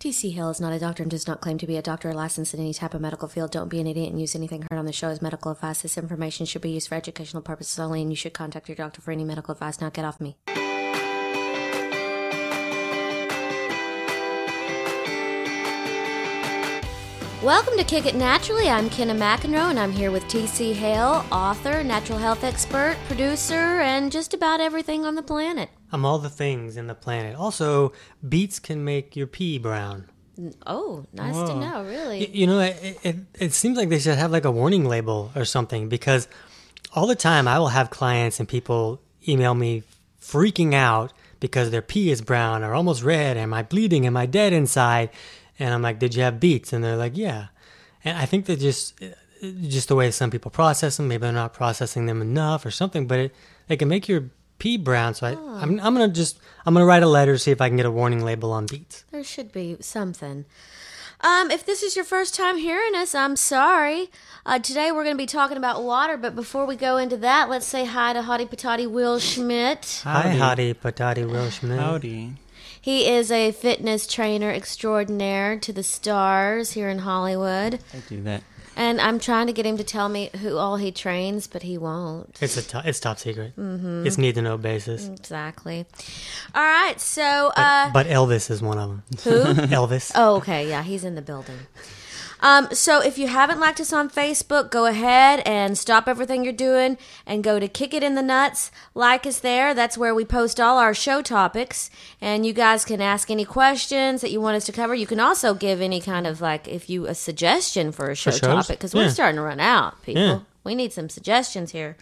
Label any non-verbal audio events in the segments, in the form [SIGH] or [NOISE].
TC Hale is not a doctor and does not claim to be a doctor or licensed in any type of medical field. Don't be an idiot and use anything heard on the show as medical advice. This information should be used for educational purposes only, and you should contact your doctor for any medical advice. Now get off me. Welcome to Kick It Naturally. I'm Kenna McEnroe, and I'm here with TC Hale, author, natural health expert, producer, and just about everything on the planet. I'm all the things in the planet. Also, beets can make your pee brown. Oh, nice to know, really. Y- You know, it, it, it seems like they should have like a warning label or something because all the time I will have clients and people email me freaking out because their pee is brown or almost red. Am I bleeding? Am I dead inside? And I'm like, did you have beets? And they're like, yeah. And I think that just just the way some people process them, maybe they're not processing them enough or something, but it, it can make your pee brown. So I, I'm, I'm gonna just I'm gonna write a letter to see if I can get a warning label on beets. There should be something. Um, if this is your first time hearing us, I'm sorry. Uh, today we're going to be talking about water, but before we go into that, let's say hi to Hottie Patati Will Schmidt. Hi, Hottie Patati Will Schmidt. Howdy. He is a fitness trainer extraordinaire to the stars here in Hollywood. I do that. And I'm trying to get him to tell me who all he trains, but he won't. It's a it's top secret. Mm-hmm. It's need to know basis. Exactly. All right, so uh, but Elvis is one of them. who? [LAUGHS] Elvis. Oh, okay. Yeah, he's in the building. Um, so if you haven't liked us on Facebook, go ahead and stop everything you're doing and go to Kick It in the Nuts. Like us there. That's where we post all our show topics. And you guys can ask any questions that you want us to cover. You can also give any kind of like, if you, a suggestion for a show topic, because we're starting to run out, people. Yeah. We need some suggestions here.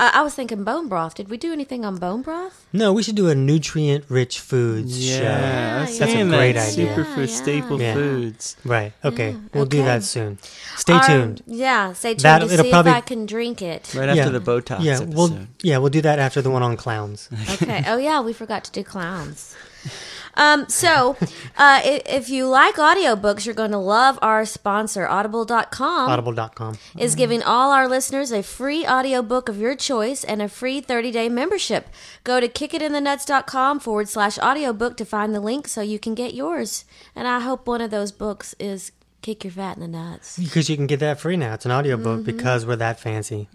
Uh, I was thinking bone broth. Did we do anything on bone broth? No, we should do a nutrient rich foods Yeah, show. I was yeah. That's a great that. idea. Superfood Yeah, staple yeah. foods. Right. Okay. we'll do that soon. Stay Our- tuned. Yeah, stay tuned That- to it'll see probably- if I can drink it. Right Yeah. after the Botox Yeah, episode. we'll yeah we'll do that after the one on clowns. Okay. Oh yeah, we forgot to do clowns. [LAUGHS] Um, so, uh, i- if you like audiobooks, you're going to love our sponsor, Audible.com. Audible.com. is giving all our listeners a free audiobook of your choice and a free 30-day membership. Go to kickitinthenuts.com forward slash audiobook to find the link so you can get yours. And I hope one of those books is Kick Your Fat in the Nuts. Because you can get that free now. It's an audiobook Mm-hmm. because we're that fancy.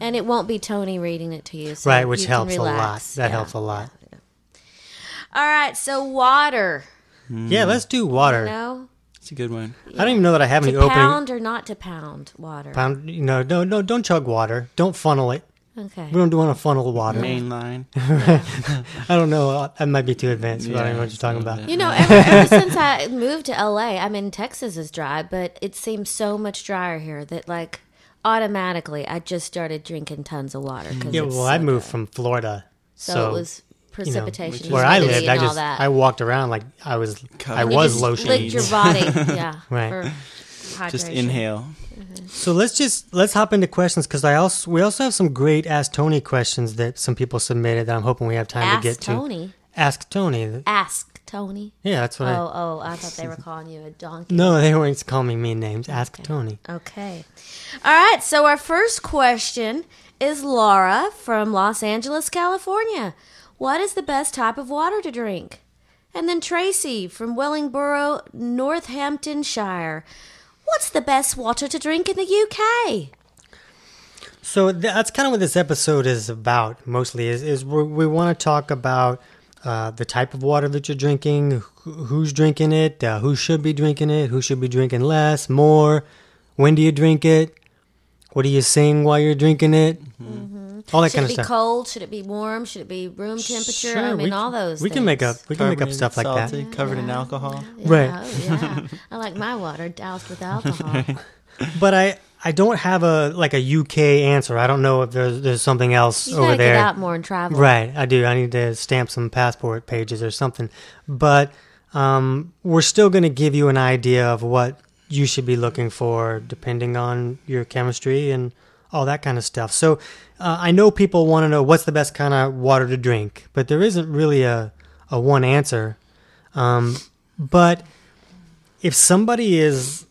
And it won't be Tony reading it to you. So right, which you can helps a lot. That Yeah. helps a lot. All right, so water. Yeah, hmm. let's do water. No? It's a good one. I don't even know that I have any To opening pound or not to pound water? pound you know, no no don't chug water. Don't funnel it. Okay. We don't want to funnel water. Main line. [LAUGHS] I don't know. Uh, that might be too advanced. but I don't know what you're talking about. You know, [LAUGHS] ever, ever since I moved to LA, I mean, Texas is dry, but it seems so much drier here that, like, automatically I just started drinking tons of water. Cause Yeah, it's well, I moved dry. from Florida, So, so, it was you know, precipitation. where I lived, I just. I walked around like I was I Covered You was just lotion. licked your body, [LAUGHS] yeah, Right. for Just hydration. inhale. So let's just let's hop into questions because I also we also have some great Ask Tony questions that some people submitted that I'm hoping we have time Ask to get Tony. to. Ask Tony. Ask Tony. Ask Tony. Yeah, that's what I. Oh, oh, I thought they were [LAUGHS] calling you a donkey. No, they weren't calling me mean names. Ask Tony. Okay. All right. So our first question is Laura from Los Angeles, California. What is the best type of water to drink? And then Tracy from Wellingborough, Northamptonshire. What's the best water to drink in the UK? So that's kind of what this episode is about. Mostly is is we we want to talk about uh, the type of water that you're drinking, wh- who's drinking it, uh, who should be drinking it, who should be drinking less, more. When do you drink it? What are you saying while you're drinking it? All that kind of stuff. Should kind it be cold? Should it be warm? Should it be room temperature? Sure, I mean, we all can- those. We can make up. things. We can make up Carbonated, stuff like that. salty, Covered in alcohol. Yeah, Right. oh, yeah. I like my water doused with alcohol. [LAUGHS] But I I don't have a like a UK answer. I don't know if there's there's something else You over there. get out more and travel. Right, I do. I need to stamp some passport pages or something. But um, we're still going to give you an idea of what you should be looking for, depending on your chemistry and all that kind of stuff. So uh, I know people want to know what's the best kind of water to drink, but there isn't really a, a one answer. Um, but if somebody is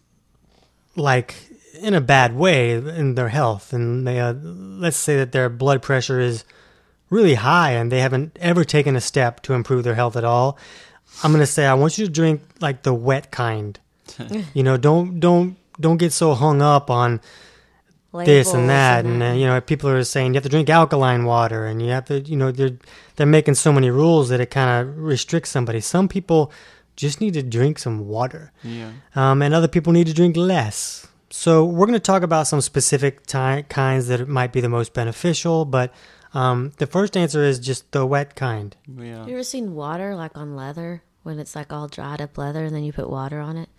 like in a bad way in their health, and they uh, let's say that their blood pressure is really high and they haven't ever taken a step to improve their health at all, I'm gonna say I want you to drink like the wet kind. [LAUGHS] you know, don't don't don't get so hung up on this and that, and, uh, you know, people are saying you have to drink alkaline water, and you have to, you know, they're they're making so many rules that it kind of restricts somebody. Some people just need to drink some water, Yeah. um, and other people need to drink less. So we're going to talk about some specific ti kinds that might be the most beneficial, but um, the first answer is just the wet kind. Yeah. You ever seen water like on leather when it's like all dried up leather and then you put water on it?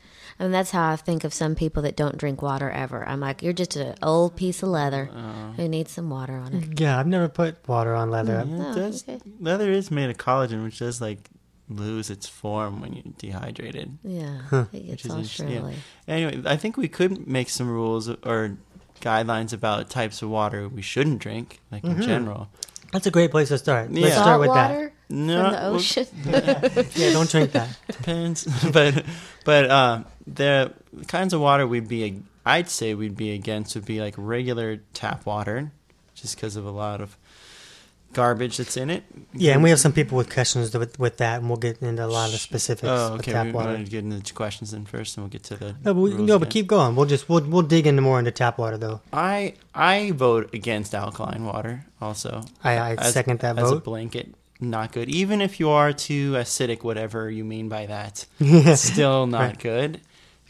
I mean, that's how I think of some people that don't drink water ever. I'm like, you're just an old piece of leather Uh, who needs some water on it. Yeah, I've never put water on leather. yeah, Oh, does. okay. Leather is made of collagen, which does like lose its form when you're dehydrated. Yeah, Huh. it gets is all interesting, yeah. Anyway, I think we could make some rules or guidelines about types of water we shouldn't drink, like in Mhm. general. That's a great place to start. Let's Yeah. start Salt with that. No, from the well, ocean. [LAUGHS] Yeah, don't drink that. depends, [LAUGHS] but but uh, the kinds of water we'd be, I'd say we'd be against would be like regular tap water, just because of a lot of garbage that's in it. Yeah, and we have some people with questions with, with that, and we'll get into a lot of the specifics Oh, with okay. tap We water. wanted to get into questions then first, and we'll get to the. No, but, we, no, but keep going. We'll just we'll we'll dig into more into tap water though. I I vote against alkaline water. Also, I, I As- second that as a blanket, not good. Even if you are too acidic, whatever you mean by that, [LAUGHS] it's still not Right. good.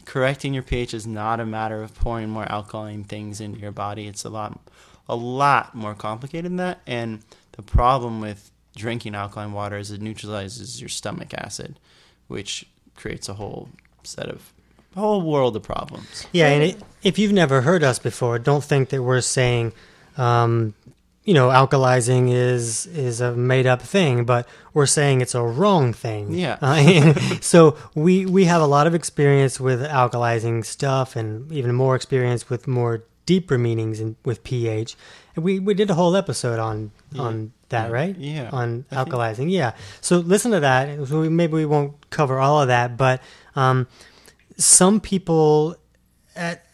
Correcting your pH is not a matter of pouring more alkaline things into your body. It's a lot, a lot more complicated than that. And the problem with drinking alkaline water is it neutralizes your stomach acid, which creates a whole set of whole world of problems. Yeah, and it, if you've never heard us before, don't think that we're saying, um, you know, alkalizing is is a made up thing, but we're saying it's a wrong thing. Yeah. [LAUGHS] Uh, so we we have a lot of experience with alkalizing stuff, and even more experience with more deeper meanings in, with pH. And we we did a whole episode on Yeah. on that, Yeah. right? Yeah. On I think- alkalizing, yeah. So listen to that. So we, maybe we won't cover all of that, but um, some people at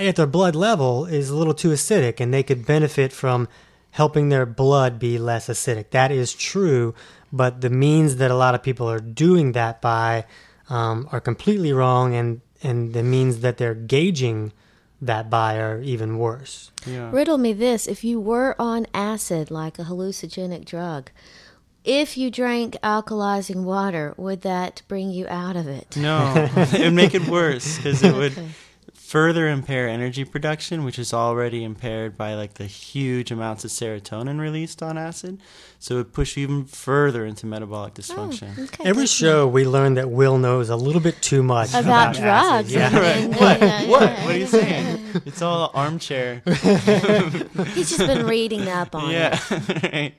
at their blood level is a little too acidic, and they could benefit from helping their blood be less acidic. That is true, but the means that a lot of people are doing that by um, are completely wrong, and and the means that they're gauging that buyer even worse. Yeah. Riddle me this: If you were on acid, like a hallucinogenic drug, if you drank alkalizing water, would that bring you out of it? No, [LAUGHS] it would make it worse because it would Okay. Further impair energy production, which is already impaired by like the huge amounts of serotonin released on acid. So it would push you even further into metabolic oh, dysfunction. Oh, okay, Every good to show we learn that Will knows a little bit too much know. about acid. drugs. Yeah. and- What? and- What? yeah, What are you saying? It's all armchair. [LAUGHS] He's just been reading up on [LAUGHS] it. yeah. [LAUGHS] Right.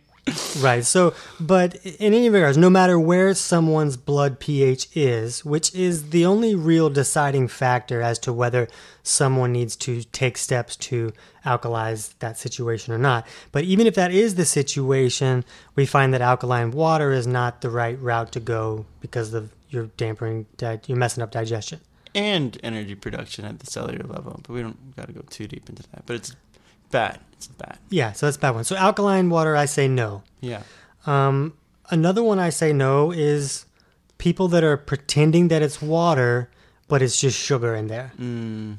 Right. So, but in any regards, no matter where someone's blood pH is, which is the only real deciding factor as to whether someone needs to take steps to alkalize that situation or not. But even if that is the situation, we find that alkaline water is not the right route to go because of you're dampering, di- you're messing up digestion. and energy production at the cellular level. But we don't got to go too deep into that. But it's bad. It's bad. Yeah, so that's a bad one. So alkaline water, I say no. Yeah. Um, another one I say no is people that are pretending that it's water, but it's just sugar in there. Mm,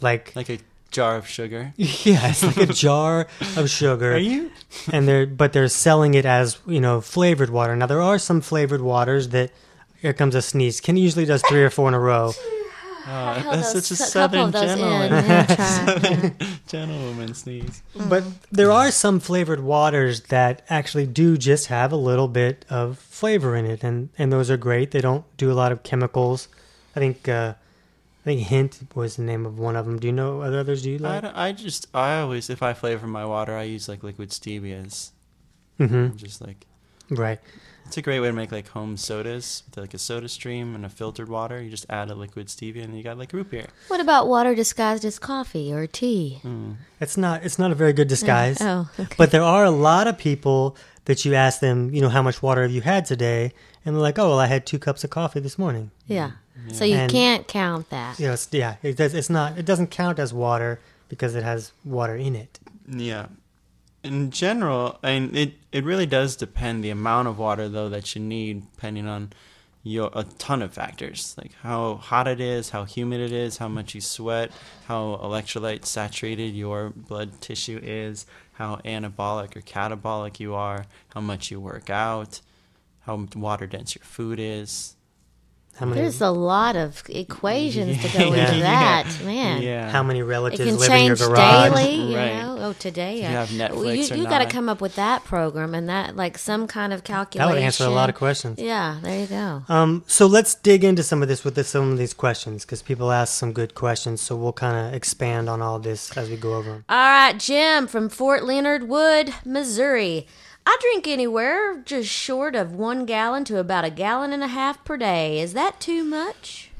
Like, like a jar of sugar. [LAUGHS] yeah, it's like a [LAUGHS] jar of sugar, Are you? and they're but they're selling it as you know flavored water. Now there are some flavored waters that. Here comes a sneeze. Ken usually does three or four in a row. [LAUGHS] Oh, that's such a a couple [LAUGHS] southern of those in. gentleman. Yeah. Gentlewoman sneeze. But there are some flavored waters that actually do just have a little bit of flavor in it, and, and those are great. They don't do a lot of chemicals. I think uh, I think Hint was the name of one of them. Do you know other others? Do you like? don't- I just I always if I flavor my water I use like liquid stevias. Mm-hmm. Just like Right. It's a great way to make like home sodas with like a soda stream and a filtered water. You just add a liquid stevia and you got like root beer. What about water disguised as coffee or tea? Mm. It's not. It's not a very good disguise. Oh, okay. But there are a lot of people that you ask them, you know, how much water have you had today, and they're like, oh, well, I had two cups of coffee this morning. yeah. So you And- can't count that. You know, it's, yeah, it does. It's not. It doesn't count as water because it has water in it. Yeah. In general, I mean, it, it really does depend the amount of water though that you need, depending on your a ton of factors like how hot it is, how humid it is, how much you sweat, how electrolyte saturated your blood tissue is, how anabolic or catabolic you are, how much you work out, how water dense your food is. How many There's a lot of equations to [LAUGHS] go Yeah. into that, man. Yeah. how many It relatives can live in your garage? daily, [LAUGHS] you Right. know. Oh, today, you yeah. have Netflix Well, you you got to come up with that program and that, like some kind of calculation. That calculation. would answer a lot of questions. Yeah, there you go. Um, so let's dig into some of this with this, some of these questions because people ask some good questions. So we'll kind of expand on all this as we go over them. All right, Jim from Fort Leonard Wood, Missouri. I drink anywhere just short of one gallon to about a gallon and a half per day. Is that too much?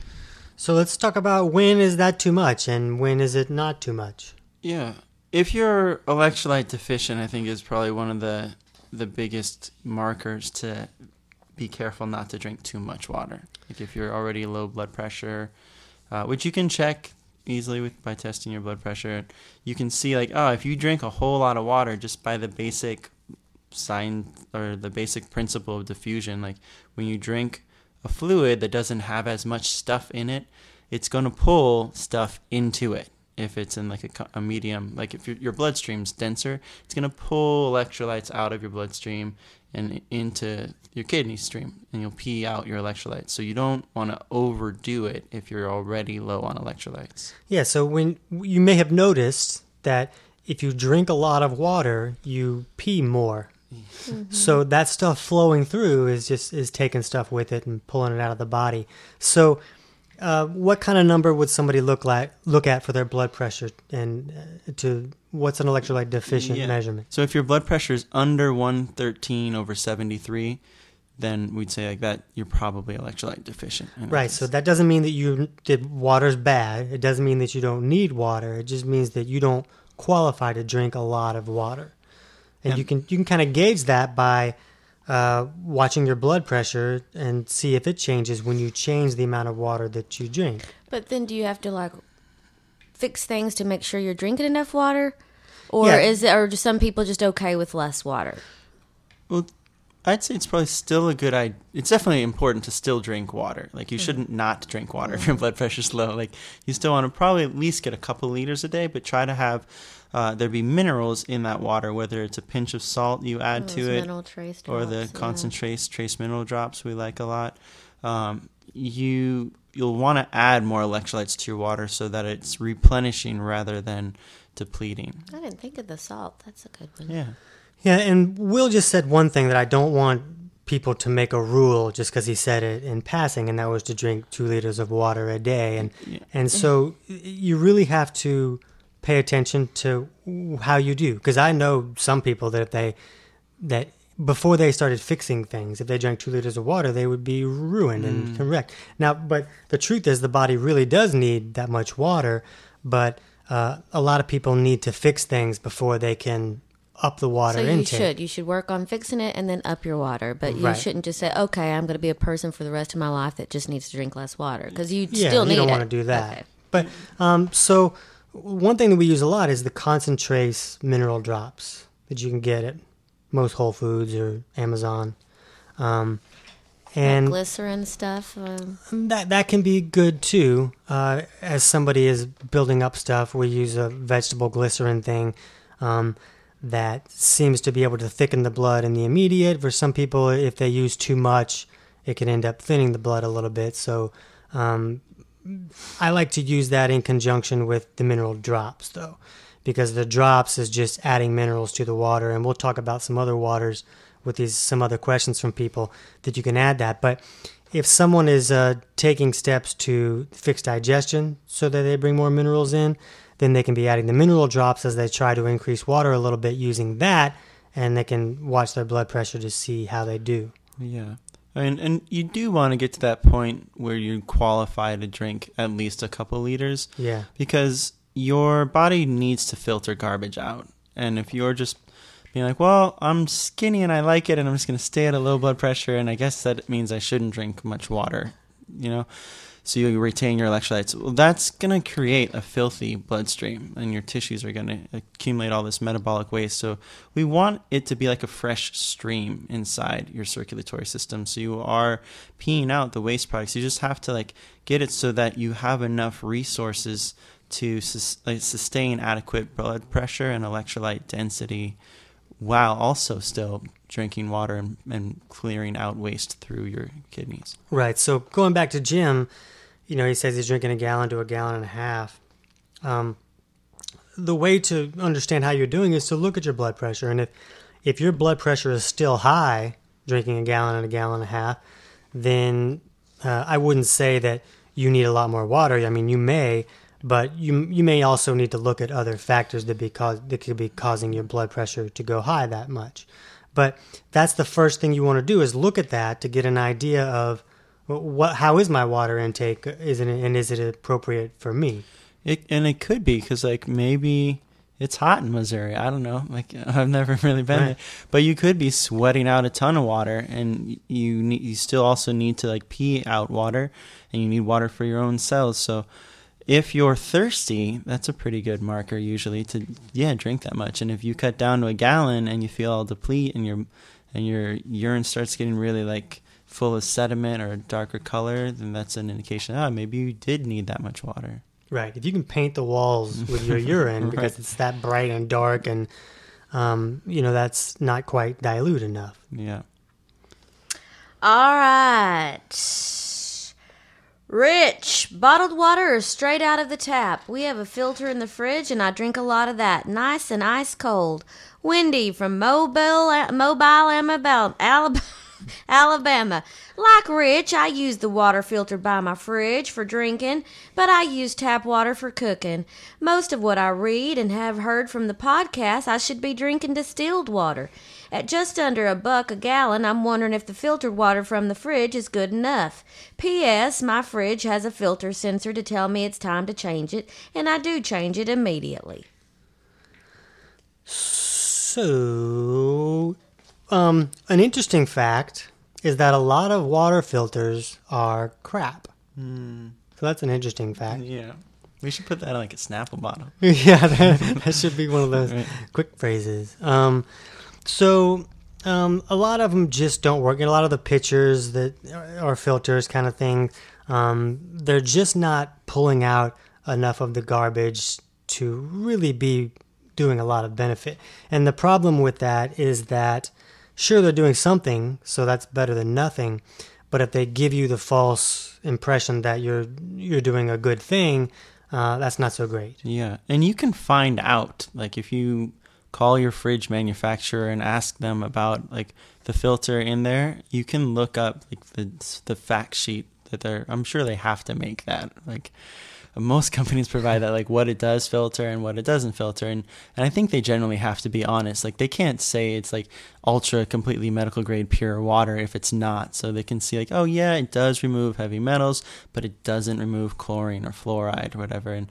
So let's talk about when is that too much and when is it not too much. Yeah. If you're electrolyte deficient, I think is probably one of the the biggest markers to be careful not to drink too much water. Like if you're already low blood pressure, uh, which you can check easily with by testing your blood pressure, you can see like oh if you drink a whole lot of water just by the basic sign or the basic principle of diffusion, like when you drink a fluid that doesn't have as much stuff in it, it's going to pull stuff into it. If it's in like a, a medium, like if your, your bloodstream's denser, it's going to pull electrolytes out of your bloodstream and into your kidney stream, and you'll pee out your electrolytes. So you don't want to overdo it if you're already low on electrolytes. Yeah. So when you may have noticed that if you drink a lot of water, you pee more. So that stuff flowing through is just is taking stuff with it and pulling it out of the body. So, uh, what kind of number would somebody look like look at for their blood pressure and uh, to what's an electrolyte deficient Yeah. measurement? So if your blood pressure is under 113 over 73, then we'd say like that you're probably electrolyte deficient. Right. case. So that doesn't mean that you that water's bad. It doesn't mean that you don't need water. It just means that you don't qualify to drink a lot of water. And Yeah. you can you can kind of gauge that by uh, watching your blood pressure and see if it changes when you change the amount of water that you drink. But then do you have to like fix things to make sure you're drinking enough water? Or Yeah. is it or are some people just okay with less water? Well, I'd say it's probably still a good idea. It's definitely important to still drink water. Like Mm-hmm. you shouldn't not drink water if your blood pressure's low. Like you still want to probably at least get a couple liters a day, but try to have uh, there be minerals in that water, whether it's a pinch of salt you add Those to it, mineral trace or the drops, yeah. concentrates trace mineral drops we like a lot. Um, you you'll want to add more electrolytes to your water so that it's replenishing rather than depleting. I didn't think of the salt. That's a good one. Yeah. Yeah, and Will just said one thing that I don't want people to make a rule just because he said it in passing, and that was to drink two liters of water a day. And Yeah. and so you really have to pay attention to how you do, because I know some people that if they that before they started fixing things, if they drank two liters of water, they would be ruined and wrecked. Now, but the truth is, the body really does need that much water, but uh, a lot of people need to fix things before they can up the water So you intake. should. You should work on fixing it and then up your water. But you Right. shouldn't just say, "Okay, I'm going to be a person for the rest of my life that just needs to drink less water," because you still need it Yeah, still you need don't want to do that. Okay. But um, so one thing that we use a lot is the concentrates mineral drops that you can get at most Whole Foods or Amazon. Um, and glycerin stuff. Um, that that can be good too. Uh, as somebody is building up stuff, we use a vegetable glycerin thing um, that seems to be able to thicken the blood in the immediate. For some people, if they use too much, it can end up thinning the blood a little bit. So um, I like to use that in conjunction with the mineral drops, though, because the drops is just adding minerals to the water, and we'll talk about some other waters with these some other questions from people that you can add that. But if someone is uh, taking steps to fix digestion so that they bring more minerals in, then they can be adding the mineral drops as they try to increase water a little bit using that, and they can watch their blood pressure to see how they do. Yeah. And and you do want to get to that point where you qualify to drink at least a couple liters Yeah. because your body needs to filter garbage out. And if you're just being like, "Well, I'm skinny and I like it and I'm just going to stay at a low blood pressure and I guess that means I shouldn't drink much water." You know, so you retain your electrolytes. Well, that's going to create a filthy bloodstream, and your tissues are going to accumulate all this metabolic waste. So we want it to be like a fresh stream inside your circulatory system. So you are peeing out the waste products. You just have to like get it so that you have enough resources to sus- like, sustain adequate blood pressure and electrolyte density while also still drinking water and, and clearing out waste through your kidneys. Right. So going back to Jim, you know, he says he's drinking a gallon to a gallon and a half. Um, the way to understand how you're doing is to look at your blood pressure, and if if your blood pressure is still high, drinking a gallon and a gallon and a half, then uh, I wouldn't say that you need a lot more water. I mean, you may, but you you may also need to look at other factors that be cause, that could be causing your blood pressure to go high that much. But that's the first thing you want to do is look at that to get an idea of what how is my water intake is it and is it appropriate for me? It and it could be because like maybe it's hot in Missouri. I don't know. Like [LAUGHS] I've never really been Right. there, but you could be sweating out a ton of water, and you need, you still also need to like pee out water, and you need water for your own cells. So if you're thirsty, that's a pretty good marker usually to yeah drink that much. And if you cut down to a gallon and you feel all deplete and your and your urine starts getting really like full of sediment or a darker color, then that's an indication. Ah, maybe you did need that much water. Right. If you can paint the walls [LAUGHS] with your urine because Right. it's that bright and dark and um, you know that's not quite dilute enough. Yeah. All right. Rich, bottled water or straight out of the tap? We have a filter in the fridge and I drink a lot of that. Nice and ice cold. Wendy from Mobile, Mobile, Alabama. Alabama. [LAUGHS] Alabama. Like Rich, I use the water filtered by my fridge for drinking, but I use tap water for cooking. Most of what I read and have heard from the podcast, I should be drinking distilled water. At just under a buck a gallon, I'm wondering if the filtered water from the fridge is good enough. P.S. My fridge has a filter sensor to tell me it's time to change it, and I do change it immediately. So, um, an interesting fact is that a lot of water filters are crap. So that's an interesting fact. Yeah. We should put that on like a Snapple bottle. [LAUGHS] yeah, that, that should be one of those [LAUGHS] Right. quick phrases. Um, so um, a lot of them just don't work. And a lot of the pictures that are, filters, kind of thing, um, they're just not pulling out enough of the garbage to really be doing a lot of benefit. And the problem with that is that sure they're doing something, so that's better than nothing. But if they give you the false impression that you're you're doing a good thing, uh, that's not so great. Yeah. And you can find out, like, if you call your fridge manufacturer and ask them about, like, the filter in there, you can look up, like, the, the fact sheet that they're, I'm sure they have to make that. Like, most companies provide that, like, what it does filter and what it doesn't filter. And, and I think they generally have to be honest. Like, they can't say it's, like, ultra completely medical grade pure water if it's not. So they can see, like, oh, yeah, it does remove heavy metals, but it doesn't remove chlorine or fluoride or whatever. And,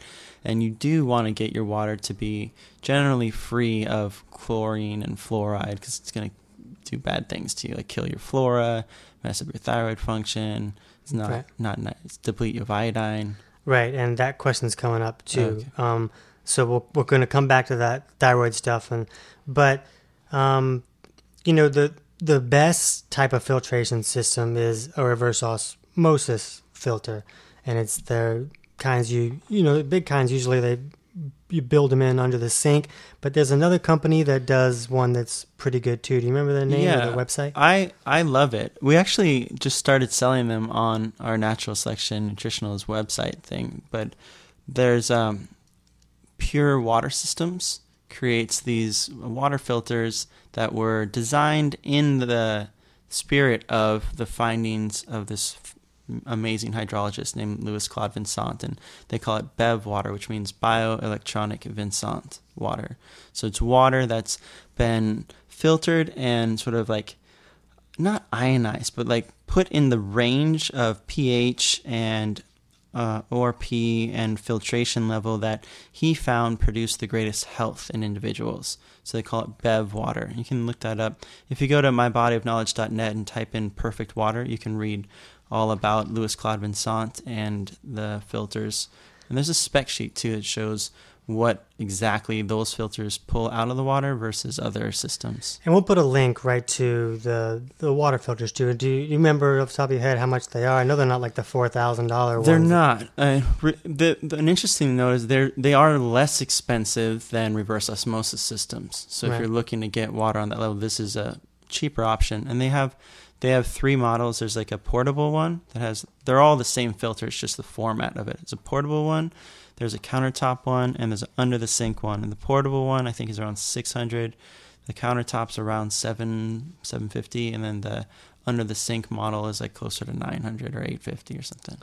and you do want to get your water to be generally free of chlorine and fluoride because it's going to do bad things to you, like kill your flora, mess up your thyroid function. It's not Right. not nice. Deplete you of iodine. Right, and that question's coming up too. Okay. Um, so we'll, we're going to come back to that thyroid stuff, and but um, you know the the best type of filtration system is a reverse osmosis filter, and it's the kinds you you know the big kinds usually they you build them in under the sink. But there's another company that does one that's pretty good too. Do you remember the name Yeah. of the website? I I love it. We actually just started selling them on our Natural Selection Nutritionals website thing, but there's um, Pure Water Systems creates these water filters that were designed in the spirit of the findings of this amazing hydrologist named Louis Claude Vincent, and they call it BEV water, which means bioelectronic Vincent water. So it's water that's been filtered and sort of like not ionized, but like put in the range of pH and uh, ORP and filtration level that he found produced the greatest health in individuals. So they call it BEV water. You can look that up. If you go to mybodyofknowledge.net and type in perfect water, you can read all about Louis Claude Vincent and the filters. And there's a spec sheet too that shows what exactly those filters pull out of the water versus other systems. And we'll put a link right to the the water filters too. Do you, remember off the top of your head how much they are? I know they're not like the four thousand dollar ones. They're not. Uh, the, the, an interesting note is they they are less expensive than reverse osmosis systems. So if Right. you're looking to get water on that level, this is a cheaper option. And they have they have three models. There's like a portable one that has they're all the same filter. It's just the format of it. It's a portable one. There's a countertop one and there's an under the sink one. And the portable one I think is around 600. The countertop's around seven 750, and then the under the sink model is like closer to 900 or 850 or something.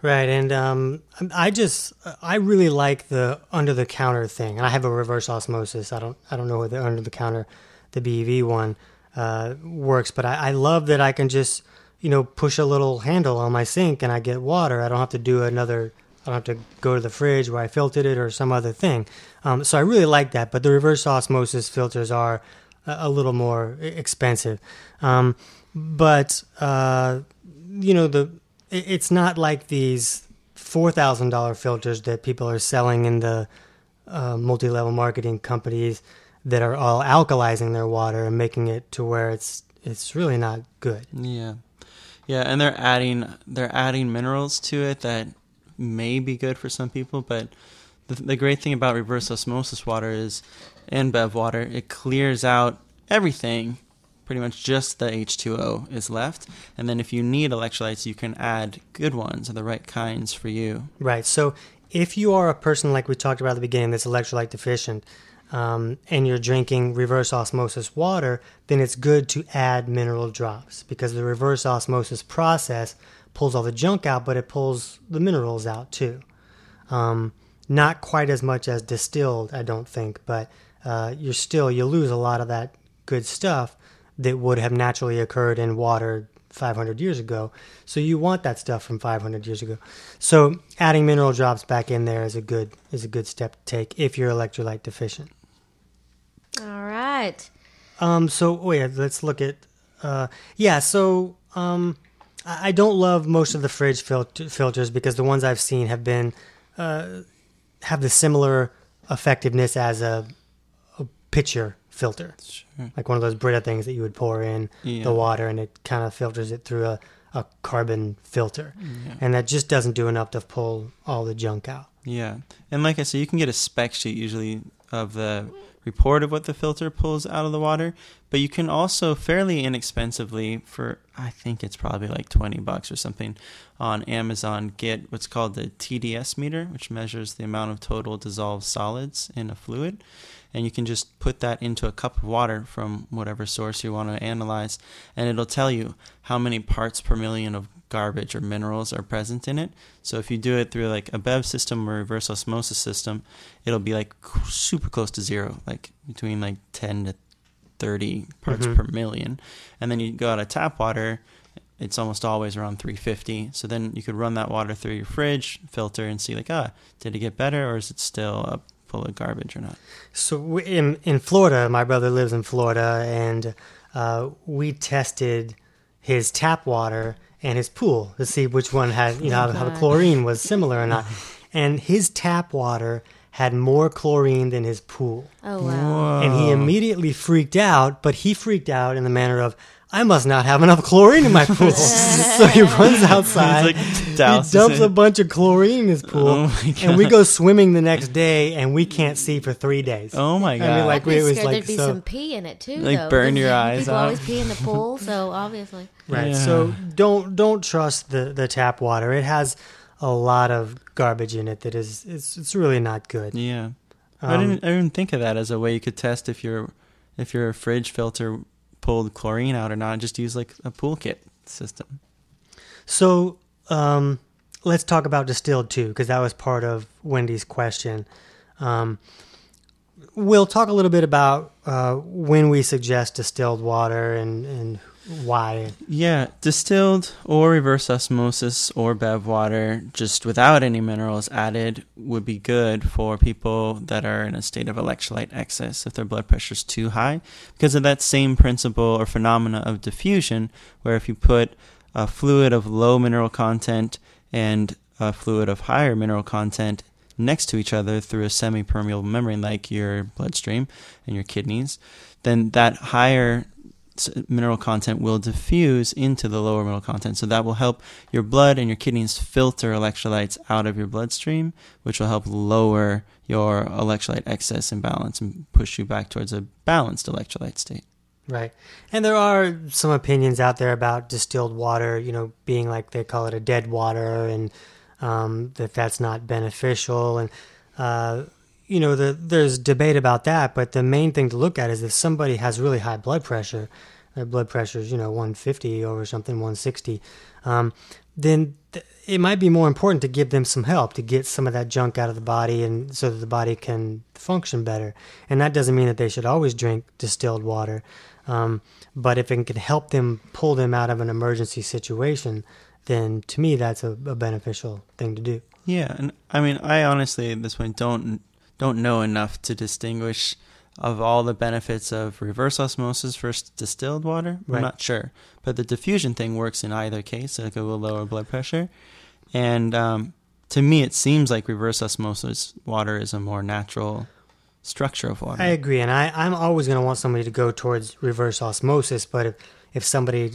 Right, and um, I just I really like the under the counter thing. And I have a reverse osmosis. I don't I don't know what the under the counter, the BEV one, uh, works, but I, I love that I can just you know push a little handle on my sink and I get water. I don't have to do another. I don't have to go to the fridge where I filtered it or some other thing. Um, so I really like that. But the reverse osmosis filters are a, little more expensive. Um, but uh, you know the it- it's not like these four thousand dollar filters that people are selling in the uh, multi level marketing companies that are all alkalizing their water and making it to where it's it's really not good. Yeah, yeah, and they're adding they're adding minerals to it that may be good for some people, but the, the great thing about reverse osmosis water is, and Bev water, it clears out everything. Pretty much just the H2O is left, and then if you need electrolytes, you can add good ones or the right kinds for you. Right. So if you are a person like we talked about at the beginning that's electrolyte deficient, um, and you're drinking reverse osmosis water, then it's good to add mineral drops because the reverse osmosis process pulls all the junk out, but it pulls the minerals out too. Um, not quite as much as distilled, I don't think, but uh, you're still you lose a lot of that good stuff that would have naturally occurred in water 500 years ago. So you want that stuff from 500 years ago. So adding mineral drops back in there is a good is a good step to take if you're electrolyte deficient. All right. Um, so wait, let's look at. Uh, yeah, so um, I I don't love most of the fridge filter, filters because the ones I've seen have been uh, have the similar effectiveness as a, a pitcher filter, Sure. like one of those Brita things that you would pour in Yeah. the water and it kind of filters it through a, a carbon filter, Yeah. and that just doesn't do enough to pull all the junk out. Yeah, and like I said, you can get a spec sheet usually of the report of what the filter pulls out of the water, but you can also fairly inexpensively for I think it's probably like 20 bucks or something on Amazon get what's called the TDS meter, which measures the amount of total dissolved solids in a fluid. And you can just put that into a cup of water from whatever source you want to analyze, and it'll tell you how many parts per million of garbage or minerals are present in it. So if you do it through like a BEV system or reverse osmosis system, it'll be like super close to zero, like between like 10 to 30 parts Mhm. per million. And then you go out of tap water, it's almost always around 350. So then you could run that water through your fridge filter and see like, ah, did it get better or is it still a full of garbage or not? So in in Florida, my brother lives in Florida, and uh, we tested his tap water and his pool to see which one had you know how, oh, how the chlorine was similar or not. [LAUGHS] And his tap water had more chlorine than his pool, Oh wow. and he immediately freaked out. But he freaked out in the manner of. I must not have enough chlorine in my [LAUGHS] pool. so he runs outside. He's like, he dumps a bunch of chlorine in his pool, Oh and we go swimming the next day, and we can't see for three days. Oh my I god! mean, like, I'd be it was scared like there'd be so- some pee in it too. Like, though, burn 'cause your eyes People out. always pee in the pool, [LAUGHS] so obviously. Right. Yeah. So don't don't trust the the tap water. It has a lot of garbage in it that is it's it's really not good. yeah, I Um, didn't. I didn't think of that as a way you could test if your if your fridge filter pulled chlorine out or not. Just use like a pool kit system. So um, let's talk about distilled too, because that was part of Wendy's question. Um, we'll talk a little bit about uh, when we suggest distilled water and and why. Yeah, distilled or reverse osmosis or bev water, just without any minerals added, would be good for people that are in a state of electrolyte excess if their blood pressure is too high, because of that same principle or phenomena of diffusion, where if you put a fluid of low mineral content and a fluid of higher mineral content next to each other through a semi-permeable membrane like your bloodstream and your kidneys, then that higher mineral content will diffuse into the lower mineral content. So that will help your blood and your kidneys filter electrolytes out of your bloodstream, which will help lower your electrolyte excess imbalance and push you back towards a balanced electrolyte state. Right. And there are some opinions out there about distilled water, you know, being like they call it a dead water and um, that that's not beneficial. And, uh, you know, the, there's debate about that, but the main thing to look at is if somebody has really high blood pressure, their blood pressure is, you know, 150 over something, 160, um, then th- it might be more important to give them some help to get some of that junk out of the body and so that the body can function better. And that doesn't mean that they should always drink distilled water. Um, but if it can help them pull them out of an emergency situation, then to me that's a, a beneficial thing to do. Yeah, and I mean, I honestly at this point don't don't know enough to distinguish of all the benefits of reverse osmosis versus distilled water. Right. I'm not sure, but the diffusion thing works in either case. Like it will lower blood pressure, and um, to me, it seems like reverse osmosis water is a more natural structure of water. I agree, and I, I'm always going to want somebody to go towards reverse osmosis. But if if somebody,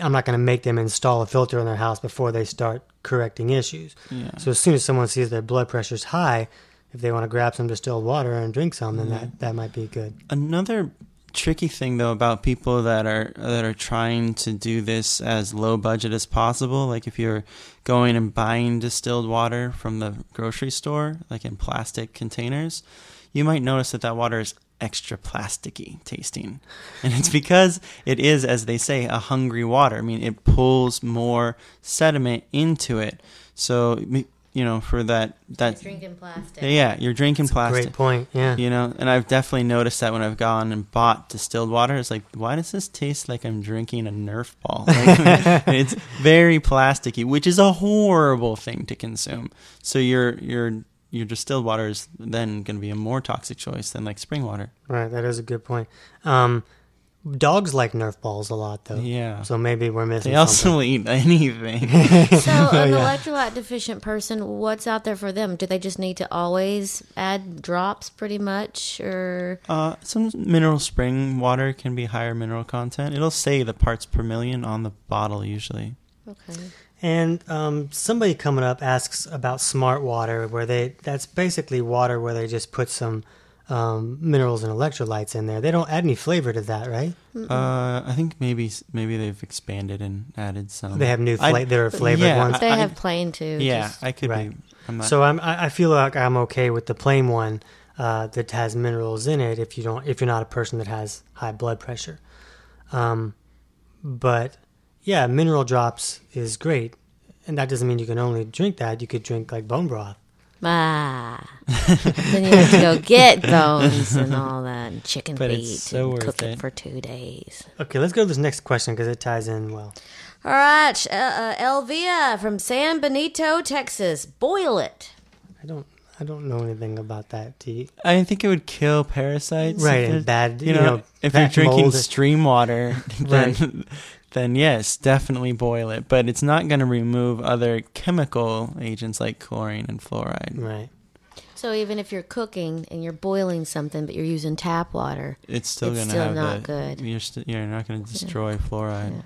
I'm not going to make them install a filter in their house before they start correcting issues. Yeah. So as soon as someone sees their blood pressure's high, if they want to grab some distilled water and drink some, then that, mm-hmm. that might be good. Another tricky thing though about people that are that are trying to do this as low budget as possible like if you're going and buying distilled water from the grocery store like in plastic containers you might notice that that water is extra plasticky tasting. [LAUGHS] And it's because it is as they say a hungry water. I mean it pulls more sediment into it. So you know, for that that you're drinking plastic. Yeah, you're drinking That's plastic. great point. Yeah. You know, and I've definitely noticed that when I've gone and bought distilled water, it's like, why does this taste like I'm drinking a Nerf ball? Like, [LAUGHS] it's very plasticky, which is a horrible thing to consume. So your your your distilled water is then going to be a more toxic choice than like spring water. Right. That is a good point. Um, Dogs like Nerf balls a lot, though. Yeah. So maybe we're missing. They also something. eat anything. [LAUGHS] So, an [LAUGHS] Yeah. electrolyte deficient person, what's out there for them? Do they just need to always add drops, pretty much, or uh, some mineral spring water can be higher mineral content. It'll say the parts per million on the bottle usually. okay? And um, somebody coming up asks about smart water, where they that's basically water where they just put some um, minerals and electrolytes in there. They don't add any flavor to that, right? Uh, I think maybe maybe they've expanded and added some. They have new I- fla- there are flavored yeah, ones. They I- have plain too. Yeah, just- I could Right. be. I'm not. So I'm, I I feel like I'm okay with the plain one uh, that has minerals in it. If you don't, if you're not a person that has high blood pressure, um, but yeah, mineral drops is great, and that doesn't mean you can only drink that. You could drink like bone broth. Ah. [LAUGHS] then you have to go get bones and all that, and chicken But feet, it's so and worth cook it. it. for two days. Okay, let's go to this next question because it ties in well. All right, uh, uh, Elvia from San Benito, Texas. Boil it. I don't, I don't know anything about that. Do you? I think it would kill parasites. Right, if and bad, You you know, know, if you're drinking mold. stream water, [LAUGHS] then Right. Then yes, definitely boil it. But it's not going to remove other chemical agents like chlorine and fluoride. Right. So even if you're cooking and you're boiling something, but you're using tap water, It's still going to have not the, good. You're st- you're not going to destroy fluoride. Yeah.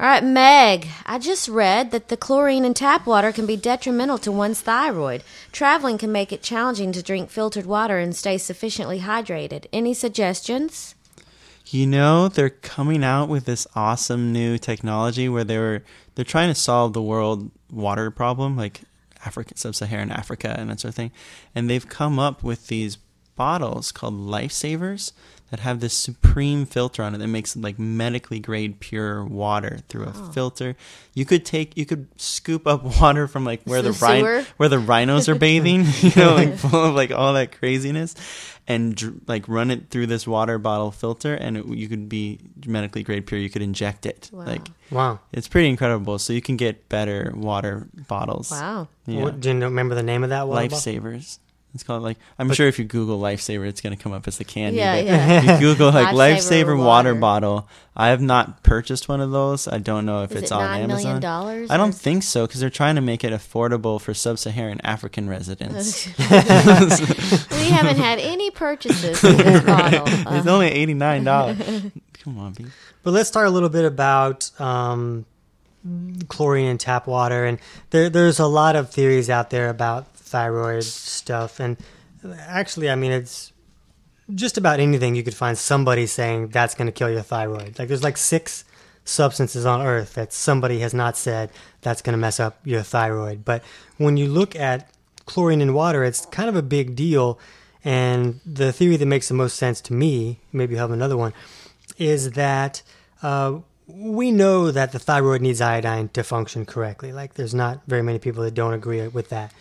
All right, Meg, I just read that the chlorine in tap water can be detrimental to one's thyroid. Traveling can make it challenging to drink filtered water and stay sufficiently hydrated. Any suggestions? You know, they're coming out with this awesome new technology where they were they're trying to solve the world water problem, like Africa, sub-Saharan Africa, and that sort of thing. And they've come up with these bottles called lifesavers that have this supreme filter on it that makes it like medically grade pure water through a filter. You could take you could scoop up [LAUGHS] water from like where The the, rhin- where the rhinos are bathing, [LAUGHS] you know, like full of like all that craziness, and dr- like run it through this water bottle filter, and it, you could be medically grade pure. You could inject it. Wow. Like Wow. it's pretty incredible. So you can get better water bottles. Wow. Yeah. What, do you remember the name of that one? Bob? Lifesavers. It's called like I'm But- sure if you Google lifesaver, it's gonna come up as the candy. Yeah, but yeah. You Google like Lifesaver lifesaver water. water. bottle. I have not purchased one of those. I don't know if Is it's it on nine million Amazon. dollars? I don't think so because they're trying to make it affordable for sub-Saharan African residents. [LAUGHS] we haven't had any purchases in this [LAUGHS] bottle. it's Uh, only eighty nine dollars. [LAUGHS] Come on, B. But let's talk a little bit about um, chlorine in tap water, and there, there's a lot of theories out there about thyroid stuff, and actually, I mean, it's just about anything you could find somebody saying that's going to kill your thyroid. Like, there's like six substances on Earth that somebody has not said that's going to mess up your thyroid. But when you look at chlorine in water, it's kind of a big deal. And the theory that makes the most sense to me, maybe you have another one, is that uh, we know that the thyroid needs iodine to function correctly. Like, there's not very many people that don't agree with that.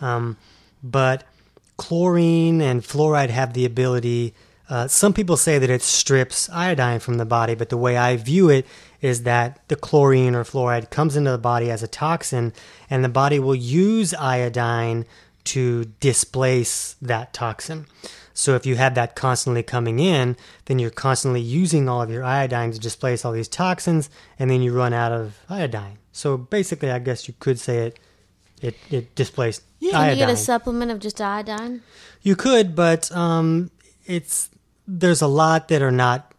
Um, but chlorine and fluoride have the ability. Uh, some people say that it strips iodine from the body, but the way I view it is that the chlorine or fluoride comes into the body as a toxin, and the body will use iodine to displace that toxin. So if you have that constantly coming in, then you're constantly using all of your iodine to displace all these toxins, and then you run out of iodine. So basically, I guess you could say it it, it displaced Can iodine. you get a supplement of just iodine? You could, but um, it's there's a lot that are not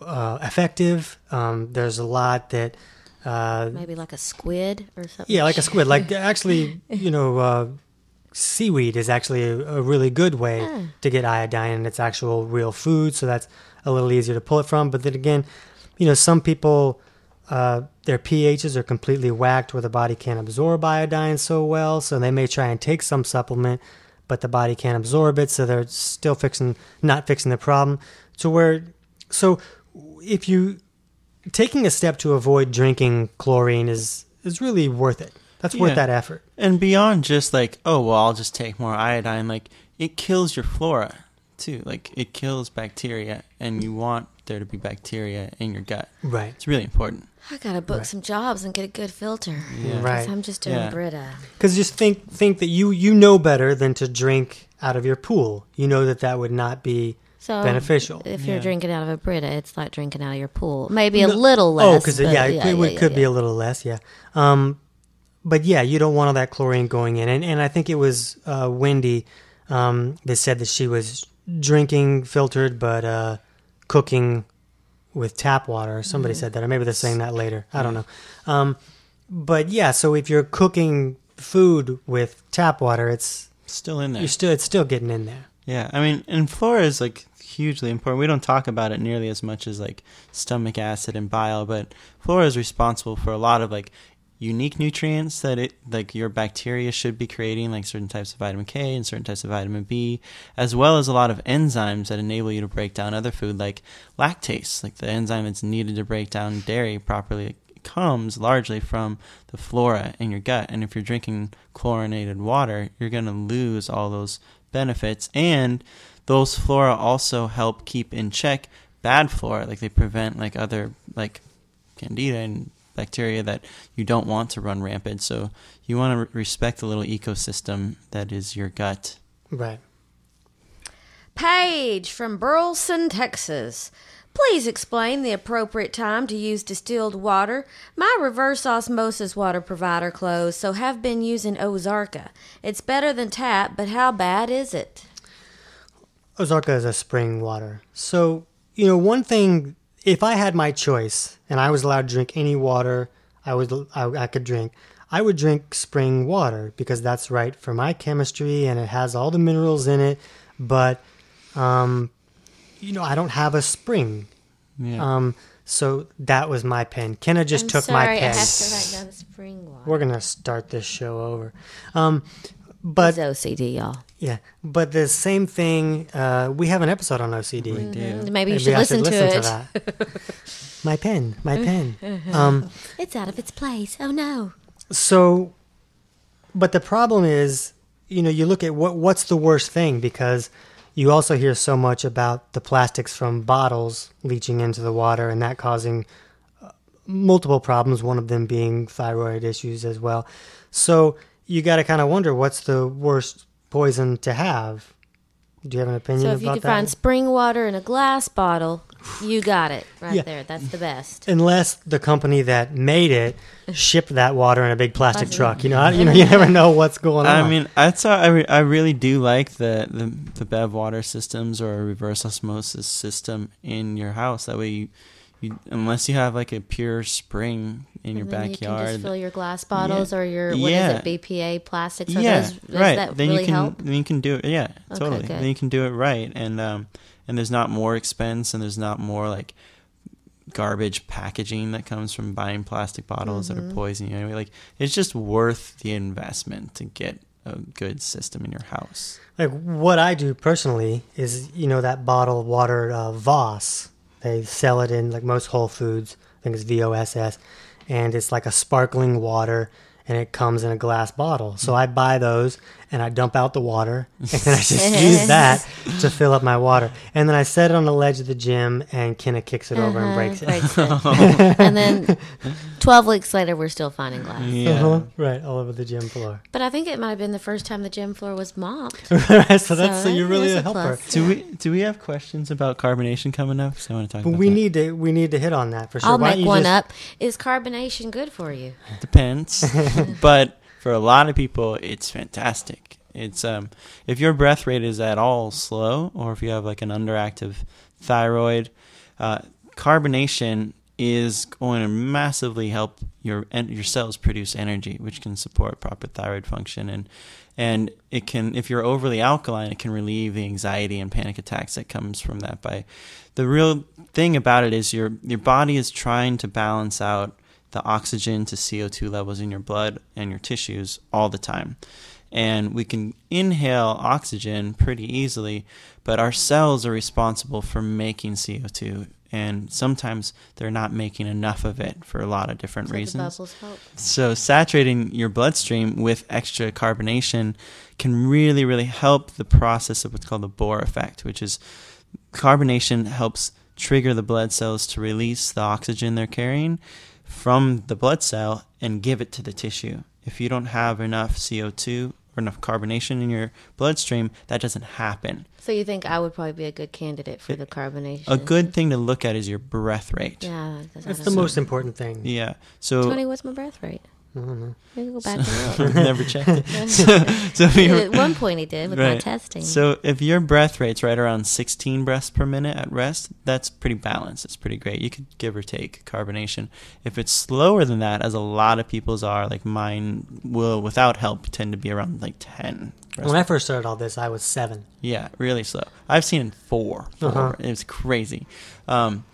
uh, effective. Um, there's a lot that uh, Maybe like a squid or something. yeah, like a squid. Like [LAUGHS] actually, you know, uh, seaweed is actually a, a really good way to get iodine, and it's actual real food, so that's a little easier to pull it from. But then again, you know, some people uh, their pHs are completely whacked where the body can't absorb iodine so well, so they may try and take some supplement, but the body can't absorb it, so they're still fixing not fixing the problem. To where, so if you taking a step to avoid drinking chlorine is is really worth it. That's worth that effort. And beyond just like, oh well, I'll just take more iodine. Like it kills your flora too. Like it kills bacteria, and you want there to be bacteria in your gut. Right. It's really important. I gotta book Right. some jobs and get a good filter. Yeah. 'Cause Right. I'm just doing Yeah. Brita. Because just think think that you you know better than to drink out of your pool. You know that that would not be So beneficial. If you're Yeah. drinking out of a Brita, it's like drinking out of your pool. Maybe a little less. Oh, because but yeah, it, could, it could be a little less. Yeah. Um, but yeah, you don't want all that chlorine going in, and and I think it was uh, Wendy um, that said that she was drinking filtered, but uh, cooking with tap water. Somebody Mm-hmm. said that, or maybe they're saying that later. I don't know. Um, but yeah, so if you're cooking food with tap water, it's Still in there. you're still it's still getting in there. Yeah, I mean, and flora is like hugely important. We don't talk about it nearly as much as like stomach acid and bile, but flora is responsible for a lot of like unique nutrients that it like your bacteria should be creating, like certain types of vitamin K and certain types of vitamin B, as well as a lot of enzymes that enable you to break down other food, like lactase, like the enzyme that's needed to break down dairy properly. Comes largely from the flora in your gut, and if you're drinking chlorinated water, you're going to lose all those benefits. And those flora also help keep in check bad flora. Like they prevent like other like candida and bacteria that you don't want to run rampant so you want to re- respect the little ecosystem that is your gut Right. Paige from Burleson, Texas. Please explain the appropriate time to use distilled water. My reverse osmosis water provider closed, so have been using Ozarka. It's better than tap, but how bad is it? Ozarka is a spring water. So, you know, one thing, if I had my choice and I was allowed to drink any water I would I, I could drink, I would drink spring water because that's right for my chemistry and it has all the minerals in it. But, um, you know, I don't have a spring. yeah Um, so that was my pen. Kenna just I'm took sorry, my I pen. have to write down the spring water. We're gonna start this show over. Um, but it's OCD, y'all. Yeah, but the same thing. Uh, we have an episode on OCD. we do Mm, Maybe you Maybe should I listen, should to listen it. that. [LAUGHS] my pen, my pen. [LAUGHS] Um, It's out of its place. Oh no. so, but the problem is, you know, you look at what what's the worst thing because you also hear so much about the plastics from bottles leaching into the water and that causing uh, multiple problems. One of them being thyroid issues as well. So you got to kind of wonder what's the worst poison to have. Do you have an opinion So about if you that? find spring water in a glass bottle, you got it right Yeah. there. That's the best. Unless the company that made it [LAUGHS] shipped that water in a big plastic Plastic. truck, you know, I- you know, you [LAUGHS] never know what's going on. I mean, that's how I, re- I really do like the, the the Bev water systems or a reverse osmosis system in your house. That way, you, you unless you have like a pure spring in your And then You can backyard, just fill your glass bottles or your what is Yeah. it BPA plastics. Are yeah, those, right. that then really you can help? then you can do it. Yeah, Okay, totally. good. Then you can do it right, and um, and there's not more expense, and there's not more like garbage packaging that comes from buying plastic bottles Mm-hmm. that are poisoning you anyway. Like it's just worth the investment to get a good system in your house. like what I do personally is, you know, that bottled water uh, Voss. They sell it in like most Whole Foods. I think it's V O S S, and it's like a sparkling water, and it comes in a glass bottle. So I buy those, and I dump out the water, [LAUGHS] and then I just use [LAUGHS] that to fill up my water, and then I set it on the ledge of the gym, and Kenna kicks it over and Uh-huh, breaks it. breaks it. [LAUGHS] and then 12 weeks later, we're still finding glass. Yeah. Uh-huh, right, all over the gym floor. But I think it might have been the first time the gym floor was mopped. [LAUGHS] right, so that's so that- you're really that's a helper. plus. Do we do we have questions about carbonation coming up? Because I want to talk But about we that. need to we need to hit on that for sure. I'll Why make you one just- up. Is carbonation good for you? Depends, [LAUGHS] [LAUGHS] but for a lot of people, it's fantastic. It's um, if your breath rate is at all slow, or if you have like an underactive thyroid, uh, carbonation is going to massively help your your cells produce energy, which can support proper thyroid function and and it can if you're overly alkaline, it can relieve the anxiety and panic attacks that comes from that. By the real thing about it is your your body is trying to balance out the oxygen to CO2 levels in your blood and your tissues all the time. And we can inhale oxygen pretty easily, but our cells are responsible for making CO2. And sometimes they're not making enough of it for a lot of different So reasons. So saturating your bloodstream with extra carbonation can really, really help the process of what's called the Bohr effect, which is carbonation helps trigger the blood cells to release the oxygen they're carrying from the blood cell and give it to the tissue. If you don't have enough CO2 or enough carbonation in your bloodstream, that doesn't happen. So you think I would probably be a good candidate for the carbonation? A good thing to look at is your breath rate. Yeah, that's, That's the most important thing. Yeah. So Tony, what's my breath rate? I don't know. Maybe go back and look. [LAUGHS] never [LAUGHS] checked it. so, [LAUGHS] so if At one point he did with my testing. So if your breath rate's right around 16 breaths per minute at rest, that's pretty balanced. It's pretty great. You could give or take carbonation. If it's slower than that, as a lot of people's are, like mine will, without help, tend to be around like 10. When I first started all this, I was seven. Yeah, really slow. I've seen four. four. Uh-huh. It's crazy. Um,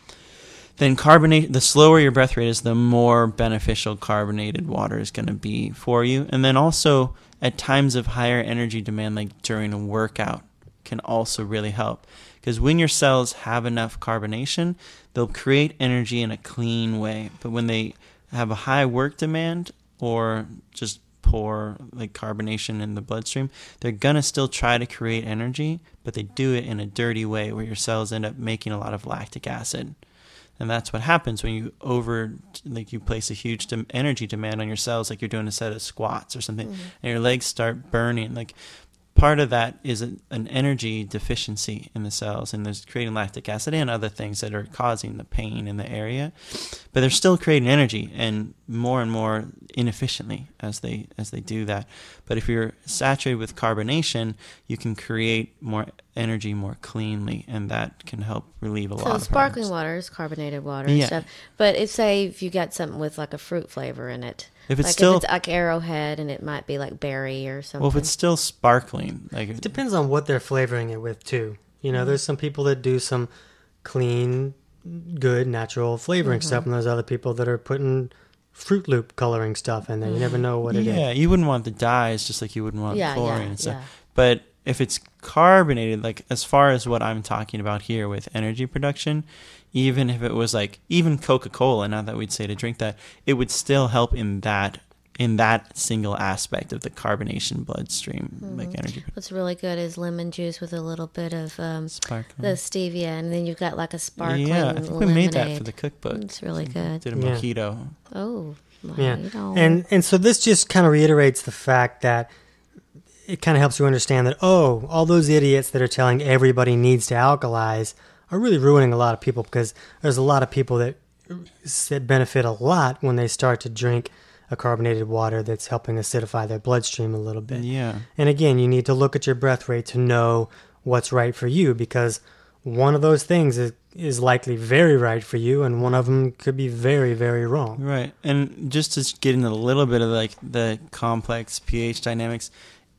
then carbonate. The slower your breath rate is, the more beneficial carbonated water is going to be for you. And then also at times of higher energy demand, like during a workout, can also really help. Because when your cells have enough carbonation, they'll create energy in a clean way. But when they have a high work demand or just poor like carbonation in the bloodstream, they're gonna still try to create energy, but they do it in a dirty way where your cells end up making a lot of lactic acid. And that's what happens when you over, like you place a huge energy demand on your cells, like you're doing a set of squats or something, mm-hmm. and your legs start burning. Like part of that is a, an energy deficiency in the cells, and there's creating lactic acid and other things that are causing the pain in the area. But they're still creating energy, and more and more inefficiently as they as they do that. But if you're saturated with carbonation, you can create more energy more cleanly, and that can help relieve a lot. so sparkling problems. water is carbonated water Yeah. and stuff. But if say if you got something with like a fruit flavor in it, If it's like still- if it's like Arrowhead and it might be like berry or something. Well, if it's still sparkling, like It depends on what they're flavoring it with too. You know, mm-hmm. there's some people that do some clean, good, natural flavoring mm-hmm. stuff, and there's other people that are putting Fruit Loop coloring stuff in there. You never mm-hmm. know what it is. yeah, you wouldn't want the dyes just like you wouldn't want Yeah, chlorine yeah, and stuff. yeah. But if it's carbonated, like as far as what I'm talking about here with energy production, even if it was like even Coca Cola, not that we'd say to drink that, it would still help in that in that single aspect of the carbonation bloodstream, like Mm-hmm. energy What's really good is lemon juice with a little bit of um, sparkling. the stevia, and then you've got like a sparkling yeah, I think we lemonade. made that for the cookbook. It's really good. Did a Yeah. mojito. Oh, Yeah, and and so this just kind of reiterates the fact that it kind of helps you understand that oh, all those idiots that are telling everybody needs to alkalize are really ruining a lot of people because there's a lot of people that that benefit a lot when they start to drink a carbonated water that's helping acidify their bloodstream a little bit. Yeah. And again, you need to look at your breath rate to know what's right for you because one of those things is, is likely very right for you and one of them could be very, very wrong. Right. And just to get into a little bit of like the complex pH dynamics,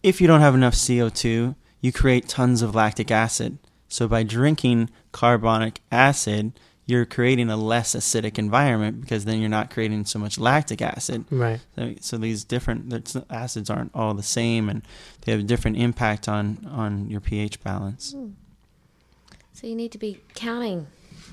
if you don't have enough CO2, you create tons of lactic acid. So by drinking carbonic acid, you're creating a less acidic environment because then you're not creating so much lactic acid. Right. So, so these different acids aren't all the same, and they have a different impact on on your pH balance. Hmm. So you need to be counting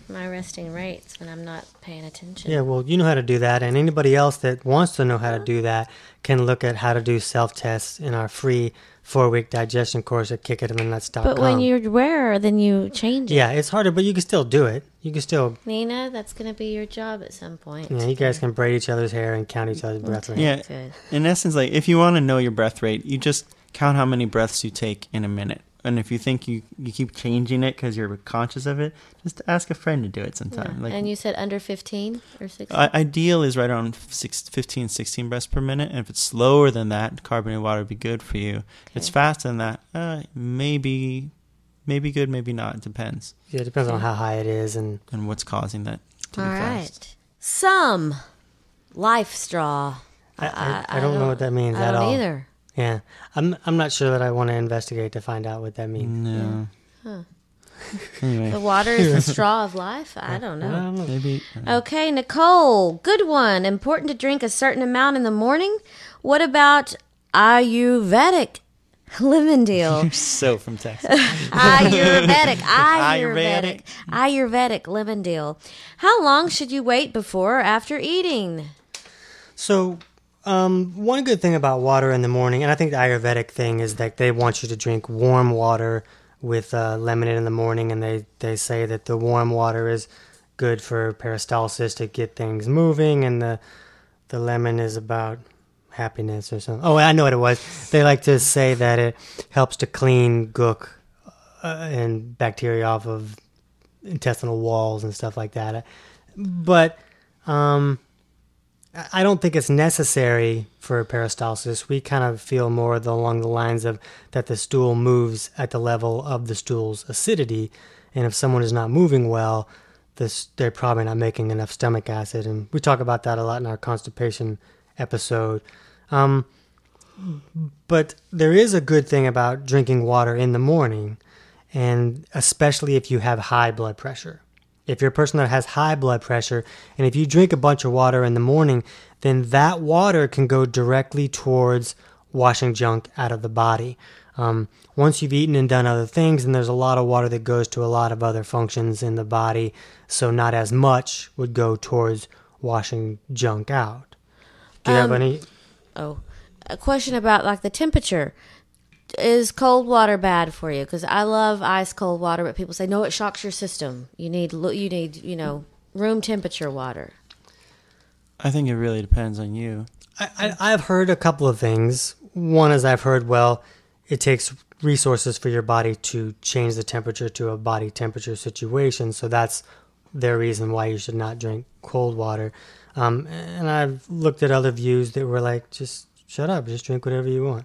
my resting rates when I'm not paying attention. Yeah, well, you know how to do that, and anybody else that wants to know how to do that can look at how to do self tests in our free four week digestion course or kick it and then that's kickitinthenuts.com. But when you're rarer, then you change it. yeah, it's harder, but you can still do it. You can still, Nina, that's going to be your job at some point. yeah, you guys can braid each other's hair and count each other's breath rate. Yeah. Good. In essence, like if you want to know your breath rate, you just count how many breaths you take in a minute. And if you think you, you keep changing it because you're conscious of it, just ask a friend to do it sometime. Yeah. Like and you said under 15 or 16? Ideal is right around six, 15, 16 breaths per minute. And if it's slower than that, carbonated water would be good for you. If it's faster than that, uh, maybe maybe good, maybe not. It depends Yeah, it depends on how high it is, and on what's causing that to All be right. fast. Some life straw. I, I, I, don't know what that means I at don't all. either. Yeah, I'm I'm not sure that I want to investigate to find out what that means. No. Huh. Anyway, The [LAUGHS] water is the straw of life? I don't know. don't maybe. uh, Okay, Nicole, good one. Important to drink a certain amount in the morning. What about Ayurvedic lemon deal? [LAUGHS] so from Texas. [LAUGHS] Ayurvedic, Ayurvedic, Ayurvedic. Ayurvedic lemon deal. How long should you wait before or after eating? So, um, one good thing about water in the morning, and I think the Ayurvedic thing is that they want you to drink warm water with uh, lemon in the morning, and they, they say that the warm water is good for peristalsis to get things moving, and the the lemon is about happiness or something. Oh, I know what it was. They like to say that it helps to clean gook uh, and bacteria off of intestinal walls and stuff like that. But um, I don't think it's necessary for peristalsis. We kind of feel more along the lines of that the stool moves at the level of the stool's acidity, and if someone is not moving well, this they're probably not making enough stomach acid, and we talk about that a lot in our constipation episode. Um, but there is a good thing about drinking water in the morning, and especially if you have high blood pressure. If you're a person that has high blood pressure, and if you drink a bunch of water in the morning, then that water can go directly towards washing junk out of the body. Um, once you've eaten and done other things, and there's a lot of water that goes to a lot of other functions in the body, so not as much would go towards washing junk out. Do you have Um, any? Oh, a question about like the temperature. Is cold water bad for you? Because I love ice cold water, but people say no, it shocks your system. You need lo- you need you know room temperature water. I think it really depends on you. I, I, I've heard a couple of things. One is I've heard, well, it takes resources for your body to change the temperature to a body temperature situation. So that's their reason why you should not drink cold water. Um, and I've looked at other views that were like, just shut up, just drink whatever you want.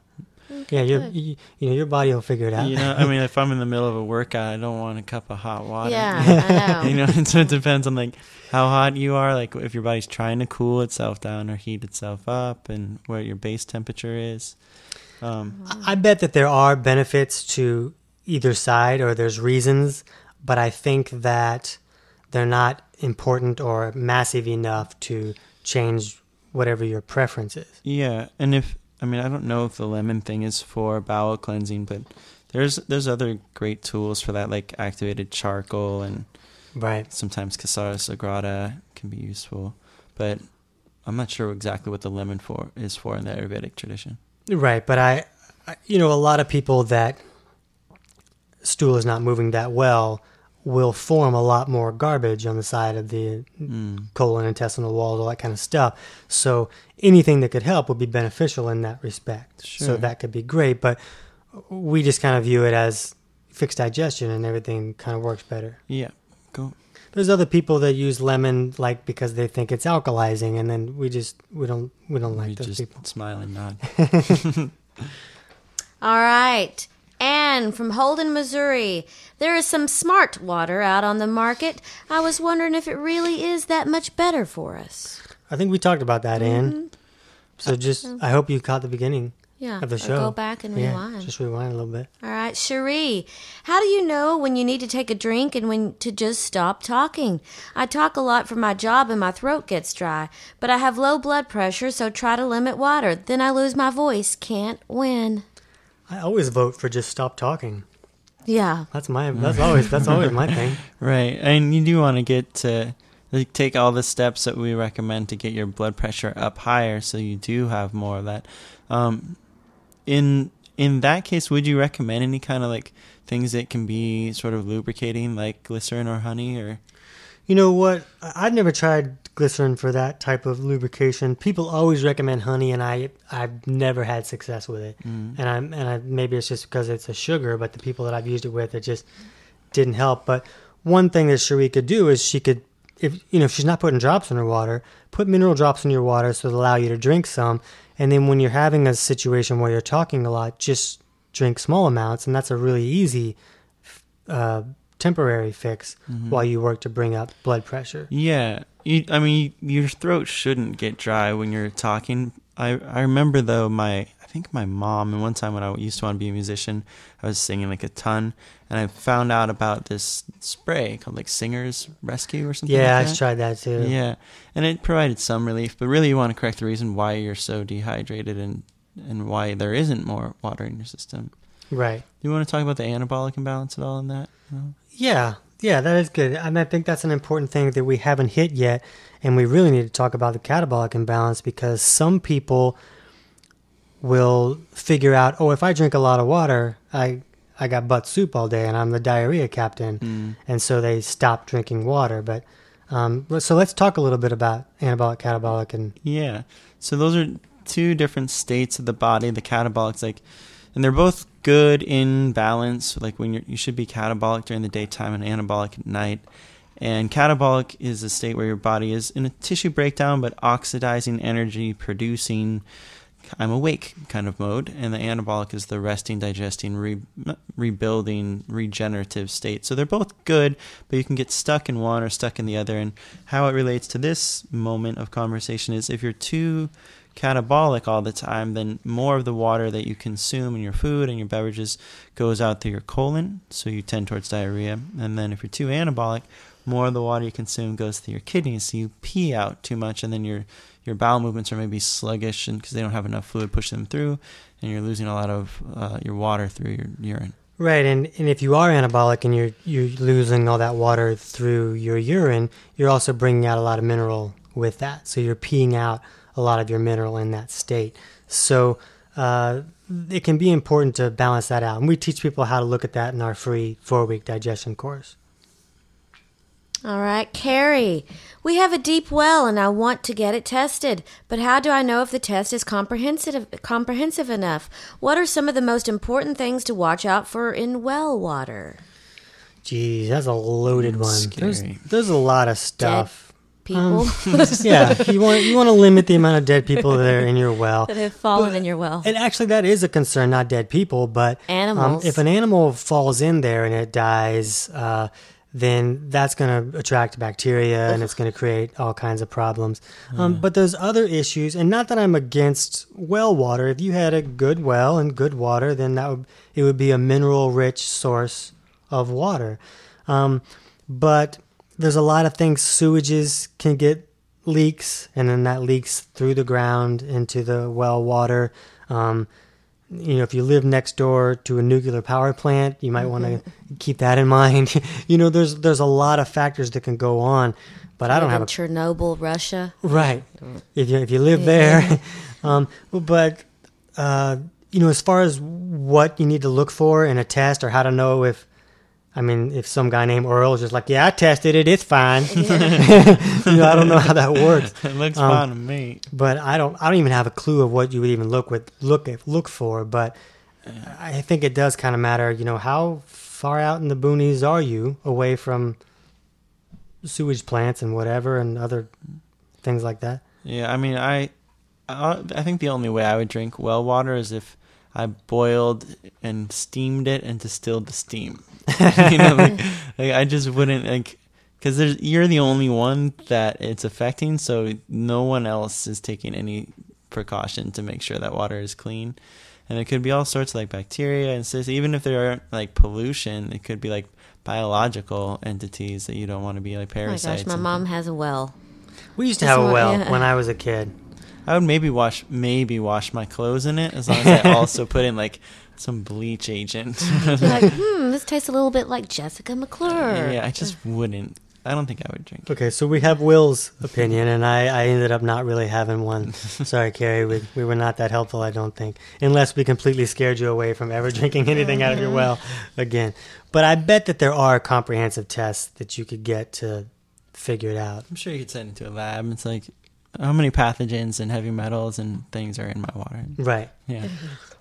Yeah, your you, you know your body will figure it out. You know, I mean, if I'm in the middle of a workout, I don't want a cup of hot water. Yeah, [LAUGHS] I know. you know, and so it depends on like how hot you are, like if your body's trying to cool itself down or heat itself up, and where your base temperature is. Um, I bet that there are benefits to either side or there's reasons, but I think that they're not important or massive enough to change whatever your preference is. yeah, and if I mean, I don't know if the lemon thing is for bowel cleansing, but there's there's other great tools for that, like activated charcoal and Right. sometimes Cascara Sagrada can be useful, but I'm not sure exactly what the lemon for is for in the Ayurvedic tradition. Right, but I, I you know, a lot of people that stool is not moving that well will form a lot more garbage on the side of the Mm. colon, intestinal walls, all that kind of stuff. So anything that could help would be beneficial in that respect. Sure. So that could be great, but we just kind of view it as fixed digestion and everything kind of works better. Yeah. Go. There's other people that use lemon like because they think it's alkalizing, and then we just we don't we don't like we those just people. smile and nod. [LAUGHS] All right. Anne from Holden, Missouri. There is some smart water out on the market. I was wondering if it really is that much better for us. I think we talked about that, Anne. Mm-hmm. So uh, just uh. I hope you caught the beginning Yeah. of the show. go back and Yeah, rewind. just rewind a little bit. All right, Cherie, how do you know when you need to take a drink and when to just stop talking? I talk a lot for my job and my throat gets dry, but I have low blood pressure, so try to limit water. Then I lose my voice. Can't win. I always vote for just stop talking. Yeah. That's my that's always that's always my thing. [LAUGHS] Right, and you do want to get to like, take all the steps that we recommend to get your blood pressure up higher, so you do have more of that. Um, in in that case, would you recommend any kind of like things that can be sort of lubricating, like glycerin or honey, or You know what? I- I've never tried glycerin for that type of lubrication. People always recommend honey, and I I've never had success with it. Mm. And I and I maybe it's just because it's a sugar, but the people that I've used it with, it just didn't help. But one thing that Cherie could do is she could, if you know, if she's not putting drops in her water, put mineral drops in your water so it'll allow you to drink some. And then when you're having a situation where you're talking a lot, just drink small amounts, and that's a really easy. Uh, temporary fix Mm-hmm. while you work to bring up blood pressure. Yeah, you, I mean, your throat shouldn't get dry when you're talking. I I remember though my I think my mom and one time when I used to want to be a musician, I was singing like a ton, and I found out about this spray called like Singers Rescue or something. Yeah, like I've tried that too. Yeah, and it provided some relief, but really you want to correct the reason why you're so dehydrated and and why there isn't more water in your system. Right. Do you want to talk about the anabolic imbalance at all in that? No? Yeah. Yeah, that is good. And I think that's an important thing that we haven't hit yet. And we really need to talk about the catabolic imbalance because some people will figure out, oh, if I drink a lot of water, I I got butt soup all day and I'm the diarrhea captain. Mm. And so they stop drinking water. But um, so let's talk a little bit about anabolic, catabolic, and Yeah. So those are two different states of the body. The catabolic's like, and they're both good in balance. Like when you should be catabolic during the daytime and anabolic at night. And catabolic is a state where your body is in a tissue breakdown, but oxidizing energy, producing I'm awake kind of mode, and the anabolic is the resting, digesting, re- rebuilding, regenerative state. So they're both good, but you can get stuck in one or stuck in the other. And how it relates to this moment of conversation is if you're too catabolic all the time, then more of the water that you consume in your food and your beverages goes out through your colon, so you tend towards diarrhea. And then if you're too anabolic, more of the water you consume goes through your kidneys, so you pee out too much, and then your your bowel movements are maybe sluggish, because they don't have enough fluid push them through, and you're losing a lot of uh, your water through your urine. Right, and, and if you are anabolic and you're you're losing all that water through your urine, you're also bringing out a lot of mineral with that. So you're peeing out a lot of your mineral in that state. So uh, it can be important to balance that out, and we teach people how to look at that in our free four week digestion course. All right, Carrie. We have a deep well and I want to get it tested, but how do I know if the test is comprehensive comprehensive enough? What are some of the most important things to watch out for in well water? Geez, that's a loaded Mm, one. There's scary. there's a lot of stuff. People [LAUGHS] yeah, you want you want to limit the amount of dead people that are in your well. that have fallen in your well. And actually, that is a concern, not dead people, but Animals. Um, if an animal falls in there and it dies, uh, then that's going to attract bacteria and it's going to create all kinds of problems. Um, but there's other issues, and not that I'm against well water. If you had a good well and good water, then that would it would be a mineral-rich source of water. Um, but there's a lot of things. Sewages can get leaks, and then that leaks through the ground into the well water. Um, you know, if you live next door to a nuclear power plant, you might want to keep that in [LAUGHS] mind. you know, there's there's a lot of factors that can go on, but I don't have a Chernobyl, Russia. right. If you if you live there, [LAUGHS] um, but uh, you know, as far as what you need to look for in a test or how to know if I mean, if some guy named Earl is just like, yeah, I tested it, it's fine. [LAUGHS] [LAUGHS] you know, I don't know how that works. [LAUGHS] it looks Um, fine to me. but I don't I don't even have a clue of what you would even look with look look for. But I think it does kind of matter. You know, how far out in the boonies are you away from sewage plants and whatever and other things like that? Yeah, I mean, I, I, I think the only way I would drink well water is if I boiled and steamed it and distilled the steam. [LAUGHS] you know, like, like I just wouldn't like because there's you're the only one that it's affecting, so no one else is taking any precaution to make sure that water is clean. And it could be all sorts of like bacteria and cysts. Even if there aren't like pollution, it could be like biological entities that you don't want to be like Oh my parasites. gosh, my and mom has a well. We used to have a well yeah. when I was a kid. I would maybe wash maybe wash my clothes in it as long as I [LAUGHS] also put in like some bleach agent. Like, hmm, this tastes a little bit like Jessica McClure. yeah, I just wouldn't. I don't think I would drink. Okay, so we have Will's opinion, and I, I ended up not really having one. [LAUGHS] Sorry, Carrie, we, we were not that helpful, I don't think, unless we completely scared you away from ever [LAUGHS] drinking anything out of your well again. But I bet that there are comprehensive tests that you could get to figure it out. I'm sure you could send it to a lab. It's like how many pathogens and heavy metals and things are in my water. Right. Yeah.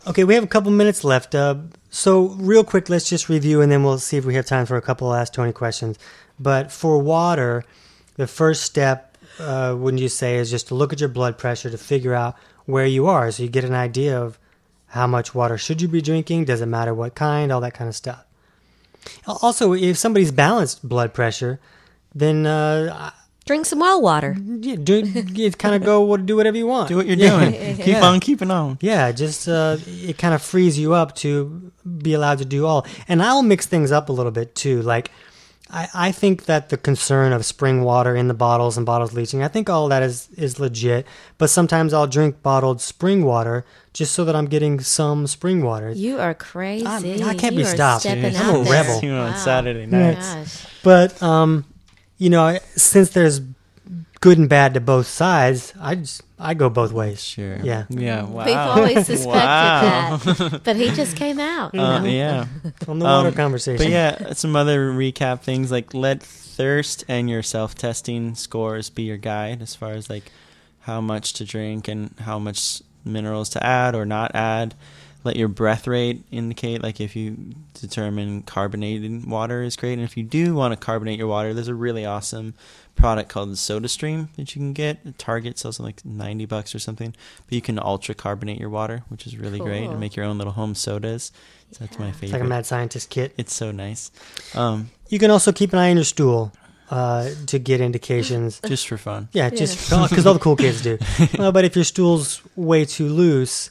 Okay, we have a couple minutes left. Uh, so, real quick, let's just review and then we'll see if we have time for a couple of Ask Tony questions. But for water, the first step, uh, wouldn't you say, is just to look at your blood pressure to figure out where you are so you get an idea of how much water should you be drinking, does it matter what kind, all that kind of stuff. Also, if somebody's balanced blood pressure, then uh, Drink some well water. yeah, do, you kind of go do whatever you want. Do what you're Yeah. doing. [LAUGHS] Keep Yeah. on keeping on. Yeah, just uh, it kind of frees you up to be allowed to do all. And I'll mix things up a little bit too. Like, I, I think that the concern of spring water in the bottles and bottles leaching, I think all that is, is legit. But sometimes I'll drink bottled spring water just so that I'm getting some spring water. You are crazy. I can't be You are stopped. I'm a rebel. You know, on Wow. Saturday nights. gosh. But um, you know, since there's good and bad to both sides, I just I go both ways. Sure. Yeah. Yeah. Wow. We've always [LAUGHS] suspected Wow. that, [LAUGHS] but he just came out. You Uh, know? yeah. [LAUGHS] On the water Um, conversation. But yeah, some other recap things like let thirst and your self testing scores be your guide as far as like how much to drink and how much minerals to add or not add. Let your breath rate indicate like if you determine carbonated water is great. And if you do want to carbonate your water, there's a really awesome product called the Soda Stream that you can get. Target sells it like 90 bucks or something. But you can ultra carbonate your water, which is really great, and make your own little home sodas. So that's my Yeah. it's favorite. like a mad scientist kit. It's so nice. Um, You can also keep an eye on your stool uh, to get indications. just for fun. Yeah, just because all the cool kids do. [LAUGHS] Uh, but if your stool's way too loose,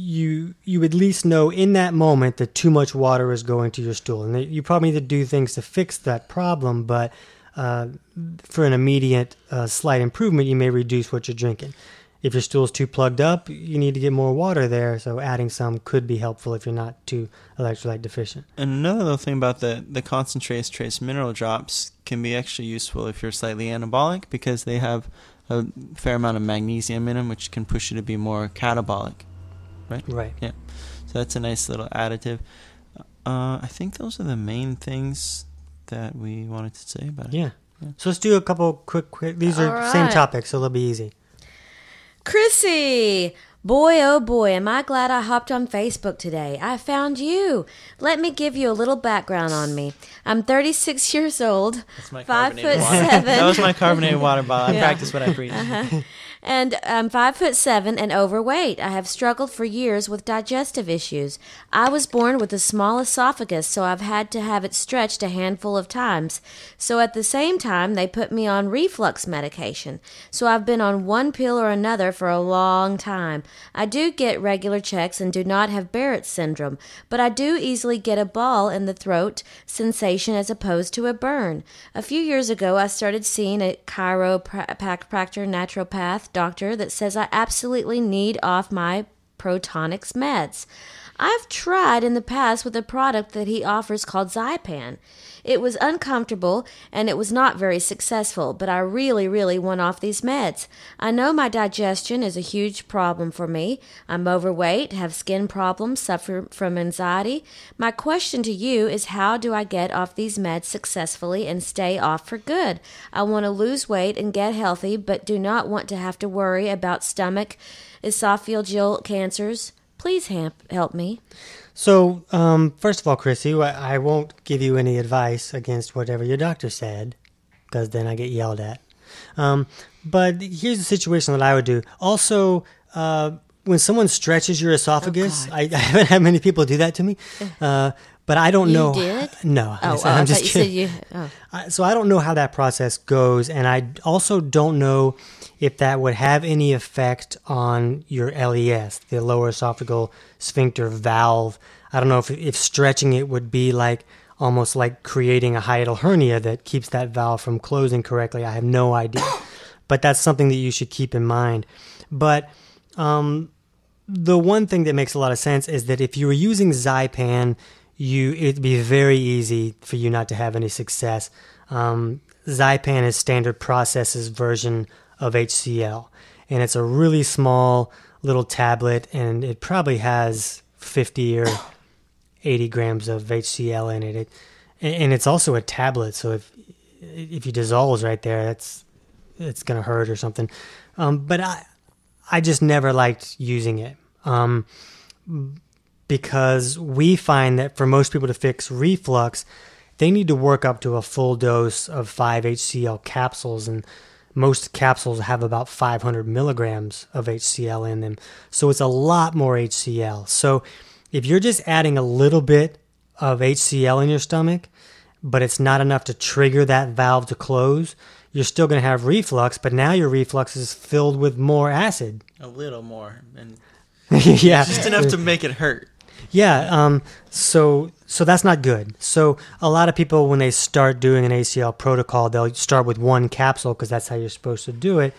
you you at least know in that moment that too much water is going to your stool, and you probably need to do things to fix that problem. But uh, for an immediate uh, slight improvement, you may reduce what you're drinking. If your stool's too plugged up, you need to get more water there. So adding some could be helpful if you're not too electrolyte deficient. And another little thing about the the concentrates trace mineral drops can be extra useful if you're slightly anabolic because they have a fair amount of magnesium in them, which can push you to be more catabolic. Right. Right. Yeah. So that's a nice little additive. Uh, I think those are the main things that we wanted to say about it. Yeah. Yeah. So let's do a couple quick, quick. These are All same topics, so they'll be easy. Chrissy, boy, oh boy, am I glad I hopped on Facebook today. I found you. Let me give you a little background on me. I'm 36 years old, That's my five carbonated foot water. seven. that was my carbonated water bottle. I [LAUGHS] Yeah. practice what I preach. And I'm five foot seven and overweight. I have struggled for years with digestive issues. I was born with a small esophagus, so I've had to have it stretched a handful of times. So at the same time, they put me on reflux medication. So I've been on one pill or another for a long time. I do get regular checks and do not have Barrett's syndrome, but I do easily get a ball in the throat sensation as opposed to a burn. A few years ago, I started seeing a chiropractor, naturopath doctor that says I absolutely need off my Protonix meds. I've tried in the past with a product that he offers called Zypan. It was uncomfortable and it was not very successful, but I really, really want off these meds. I know my digestion is a huge problem for me. I'm overweight, have skin problems, suffer from anxiety. My question to you is how do I get off these meds successfully and stay off for good? I want to lose weight and get healthy, but do not want to have to worry about stomach, esophageal cancers. Please help, help me. So, um, first of all, Chrissy, I, I won't give you any advice against whatever your doctor said, because then I get yelled at. Um, but here's the situation that I would do. Also, uh, when someone stretches your esophagus, Oh, I, [LAUGHS] I haven't had many people do that to me, uh, but I don't You know. did? [LAUGHS] No, Oh, I, oh, I am just thought you said kidding. you. Oh. I- so I don't know how that process goes, and I also don't know if that would have any effect on your LES, the lower esophageal sphincter valve. I don't know if if stretching it would be like almost like creating a hiatal hernia that keeps that valve from closing correctly. I have no idea, [COUGHS] but that's something that you should keep in mind. But um, the one thing that makes a lot of sense is that if you were using Zypan, you it'd be very easy for you not to have any success. Um, Zypan is Standard Process's version of HCl, and it's a really small little tablet, and it probably has 50 or 80 grams of HCl in it. it and it's also a tablet, so if if you dissolves right there, that's it's gonna hurt or something. Um, but I I just never liked using it. Um, because we find that for most people to fix reflux, they need to work up to a full dose of 5 HCl capsules, and most capsules have about 500 milligrams of HCl in them. So it's a lot more HCl. So if you're just adding a little bit of HCl in your stomach, but it's not enough to trigger that valve to close, you're still going to have reflux, but now your reflux is filled with more acid. A little more, and [LAUGHS] yeah. just enough to make it hurt. Yeah, um, so so that's not good. So a lot of people, when they start doing an HCl protocol, they'll start with one capsule because that's how you're supposed to do it.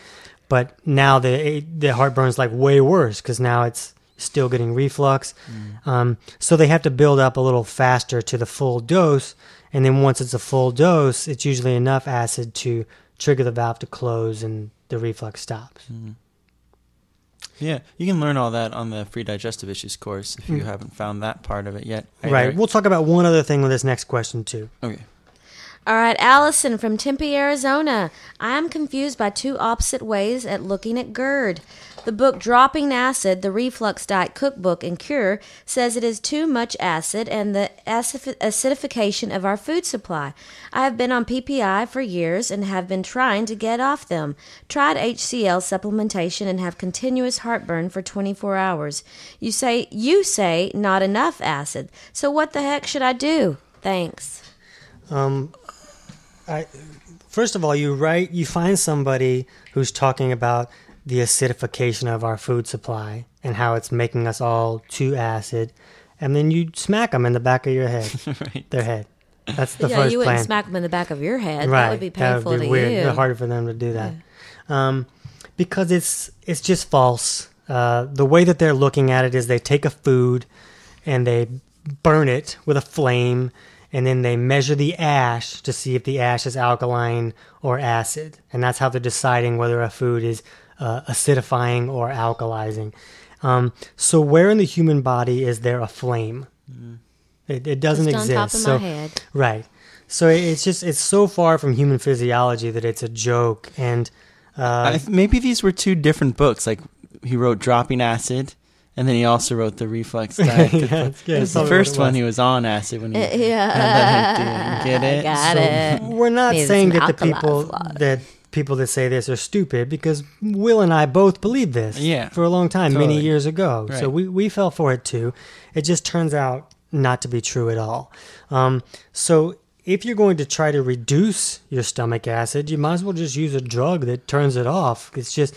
But now the eh, the heartburn's like way worse because now it's still getting reflux. Mm. Um, so they have to build up a little faster to the full dose, and then once it's a full dose, it's usually enough acid to trigger the valve to close and the reflux stops. Mm. Yeah, you can learn all that on the free digestive issues course if you Mm. haven't found that part of it yet. Right. We'll talk about one other thing with this next question too. okay. All right, Allison from Tempe, Arizona. I am confused by two opposite ways at looking at GERD. The book Dropping Acid, the Reflux Diet Cookbook and Cure, says it is too much acid and the acidification of our food supply. I have been on PPI for years and have been trying to get off them. Tried HCl supplementation and have continuous heartburn for 24 hours. You say you say not enough acid. So what the heck should I do? Thanks. Um, I first of all, you write, you find somebody who's talking about the acidification of our food supply and how it's making us all too acid, and then you smack them in the back of your head, [LAUGHS] right. their head. That's the yeah, first you wouldn't plan. smack them in the back of your head. right, That would be painful to weird. you. It's harder for them to do that, um, because it's it's just false. Uh, the way that they're looking at it is they take a food and they burn it with a flame and then they measure the ash to see if the ash is alkaline or acid and that's how they're deciding whether a food is uh, acidifying or alkalizing um, so where in the human body is there a flame it, it doesn't Just on exist top of so my head. right so it's just it's so far from human physiology that it's a joke and uh, I maybe these were two different books. Like he wrote Dropping Acid, and then he also wrote the reflex [LAUGHS] Diet. Yeah, Cookbook. It was the first what one he was on acid when he. Uh, [LAUGHS] yeah, and then he didn't get it. Got so- it. we're not Needs saying that the people flood. that people that say this are stupid because Will and I both believed this Yeah, for a long time many years ago. So we, we fell for it too. It just turns out not to be true at all. Um, so if you're going to try to reduce your stomach acid, you might as well just use a drug that turns it off. It's just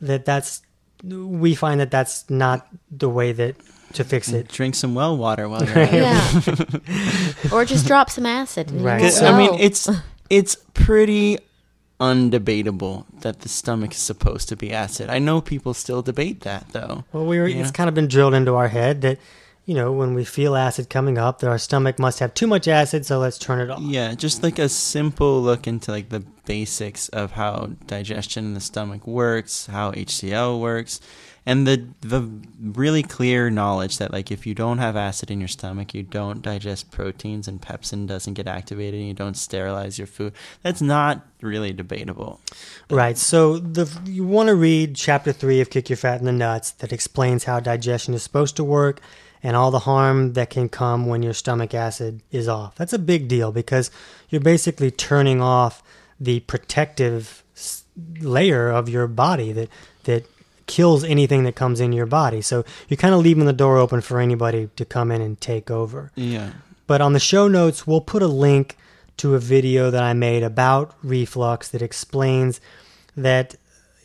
that that's we find that that's not the way that to fix it. Drink some well water while you're [LAUGHS] at it. Yeah. [LAUGHS] or just drop some acid. Right. won't I mean, it's it's pretty undebatable that the stomach is supposed to be acid. I know people still debate that though. Well, we were, Yeah. it's kind of been drilled into our head that you know, when we feel acid coming up, that our stomach must have too much acid, so let's turn it off. Yeah, just like a simple look into like the basics of how digestion in the stomach works, how HCl works, and the the really clear knowledge that like if you don't have acid in your stomach, you don't digest proteins and pepsin doesn't get activated, and you don't sterilize your food. That's not really debatable. Right. So the you want to read chapter three of Kick Your Fat in the Nuts that explains how digestion is supposed to work and all the harm that can come when your stomach acid is off. That's a big deal because you're basically turning off the protective layer of your body that that kills anything that comes in your body. So you're kind of leaving the door open for anybody to come in and take over. Yeah. But on the show notes, we'll put a link to a video that I made about reflux that explains that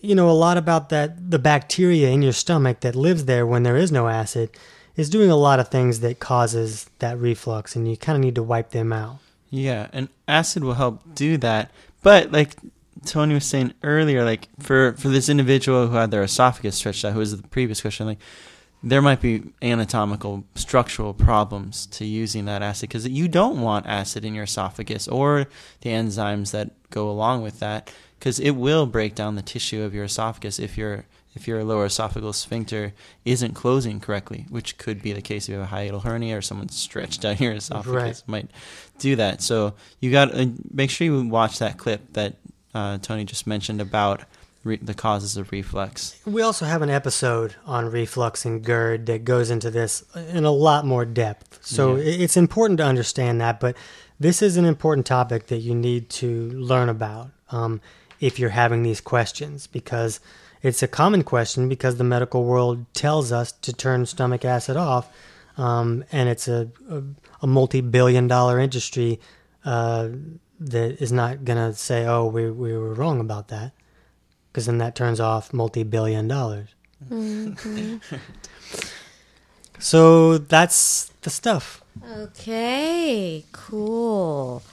you know a lot about that the bacteria in your stomach that lives there when there is no acid is doing a lot of things that causes that reflux and you kind of need to wipe them out. Yeah, and acid will help do that. But like Tony was saying earlier, like for for this individual who had their esophagus stretched out, who was the previous question, like there might be anatomical structural problems to using that acid because you don't want acid in your esophagus or the enzymes that go along with that because it will break down the tissue of your esophagus if your if your lower esophageal sphincter isn't closing correctly, which could be the case if you have a hiatal hernia or someone stretched out your esophagus might do that. So you got to make sure you watch that clip that uh, Tony just mentioned about re- the causes of reflux. We also have an episode on reflux and GERD that goes into this in a lot more depth. So Yeah. it's important to understand that, but this is an important topic that you need to learn about um, if you're having these questions because it's a common question because the medical world tells us to turn stomach acid off, um, and it's a, a, a multi-billion dollar industry uh, that is not going to say, oh, we, we were wrong about that because then that turns off multi-billion dollars. so that's the stuff. Okay, cool.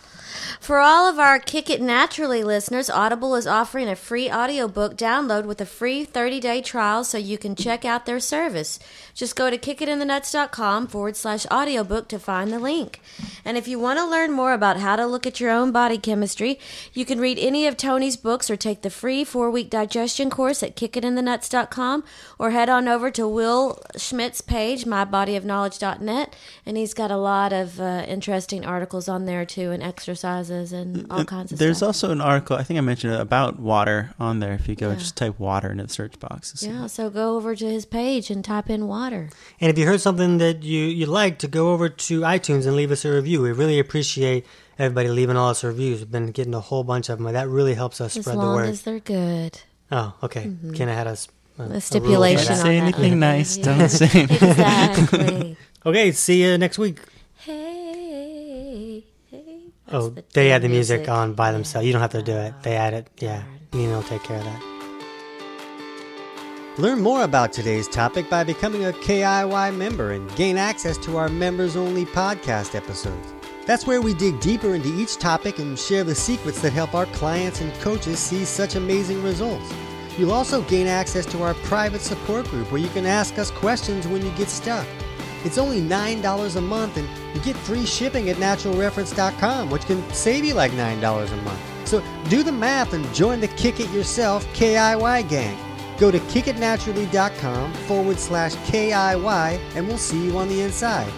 For all of our Kick It Naturally listeners, Audible is offering a free audiobook download with a free 30 day trial so you can check out their service. Just go to kickitinthenuts.com forward slash audiobook to find the link. And if you want to learn more about how to look at your own body chemistry, you can read any of Tony's books or take the free four week digestion course at kickitinthenuts.com or head on over to Will Schmidt's page, mybodyofknowledge.net, and he's got a lot of uh, interesting articles on there too, and exercises and all kinds of There's stuff. also an article, I think I mentioned it, about water on there. If you go Yeah. just type water into the search box. yeah, so go over to his page and type in water. And if you heard something that you, you liked, to go over to iTunes and leave us a review. We really appreciate everybody leaving all us reviews. We've been getting a whole bunch of them. That really helps us As spread the word. as long as they're good. oh, okay. Mm-hmm. Ken had us a, a rule A for stipulation that. Don't say that anything one. nice. Yeah. [LAUGHS] Don't say anything. Exactly. [LAUGHS] Okay, see you next week. Hey, hey. That's Oh, the they theme add the music, music. on by Yeah. themselves. You don't have to do it. They add it. Yeah, Darn. Nina will take care of that. Learn more about today's topic by becoming a KIY member and gain access to our members only podcast episodes. That's where we dig deeper into each topic and share the secrets that help our clients and coaches see such amazing results. You'll also gain access to our private support group where you can ask us questions when you get stuck. It's only $9 a month and you get free shipping at naturalreference.com, which can save you like $9 a month. So do the math and join the Kick It Yourself KIY gang. Go to kickitnaturally.com forward slash KIY and we'll see you on the inside.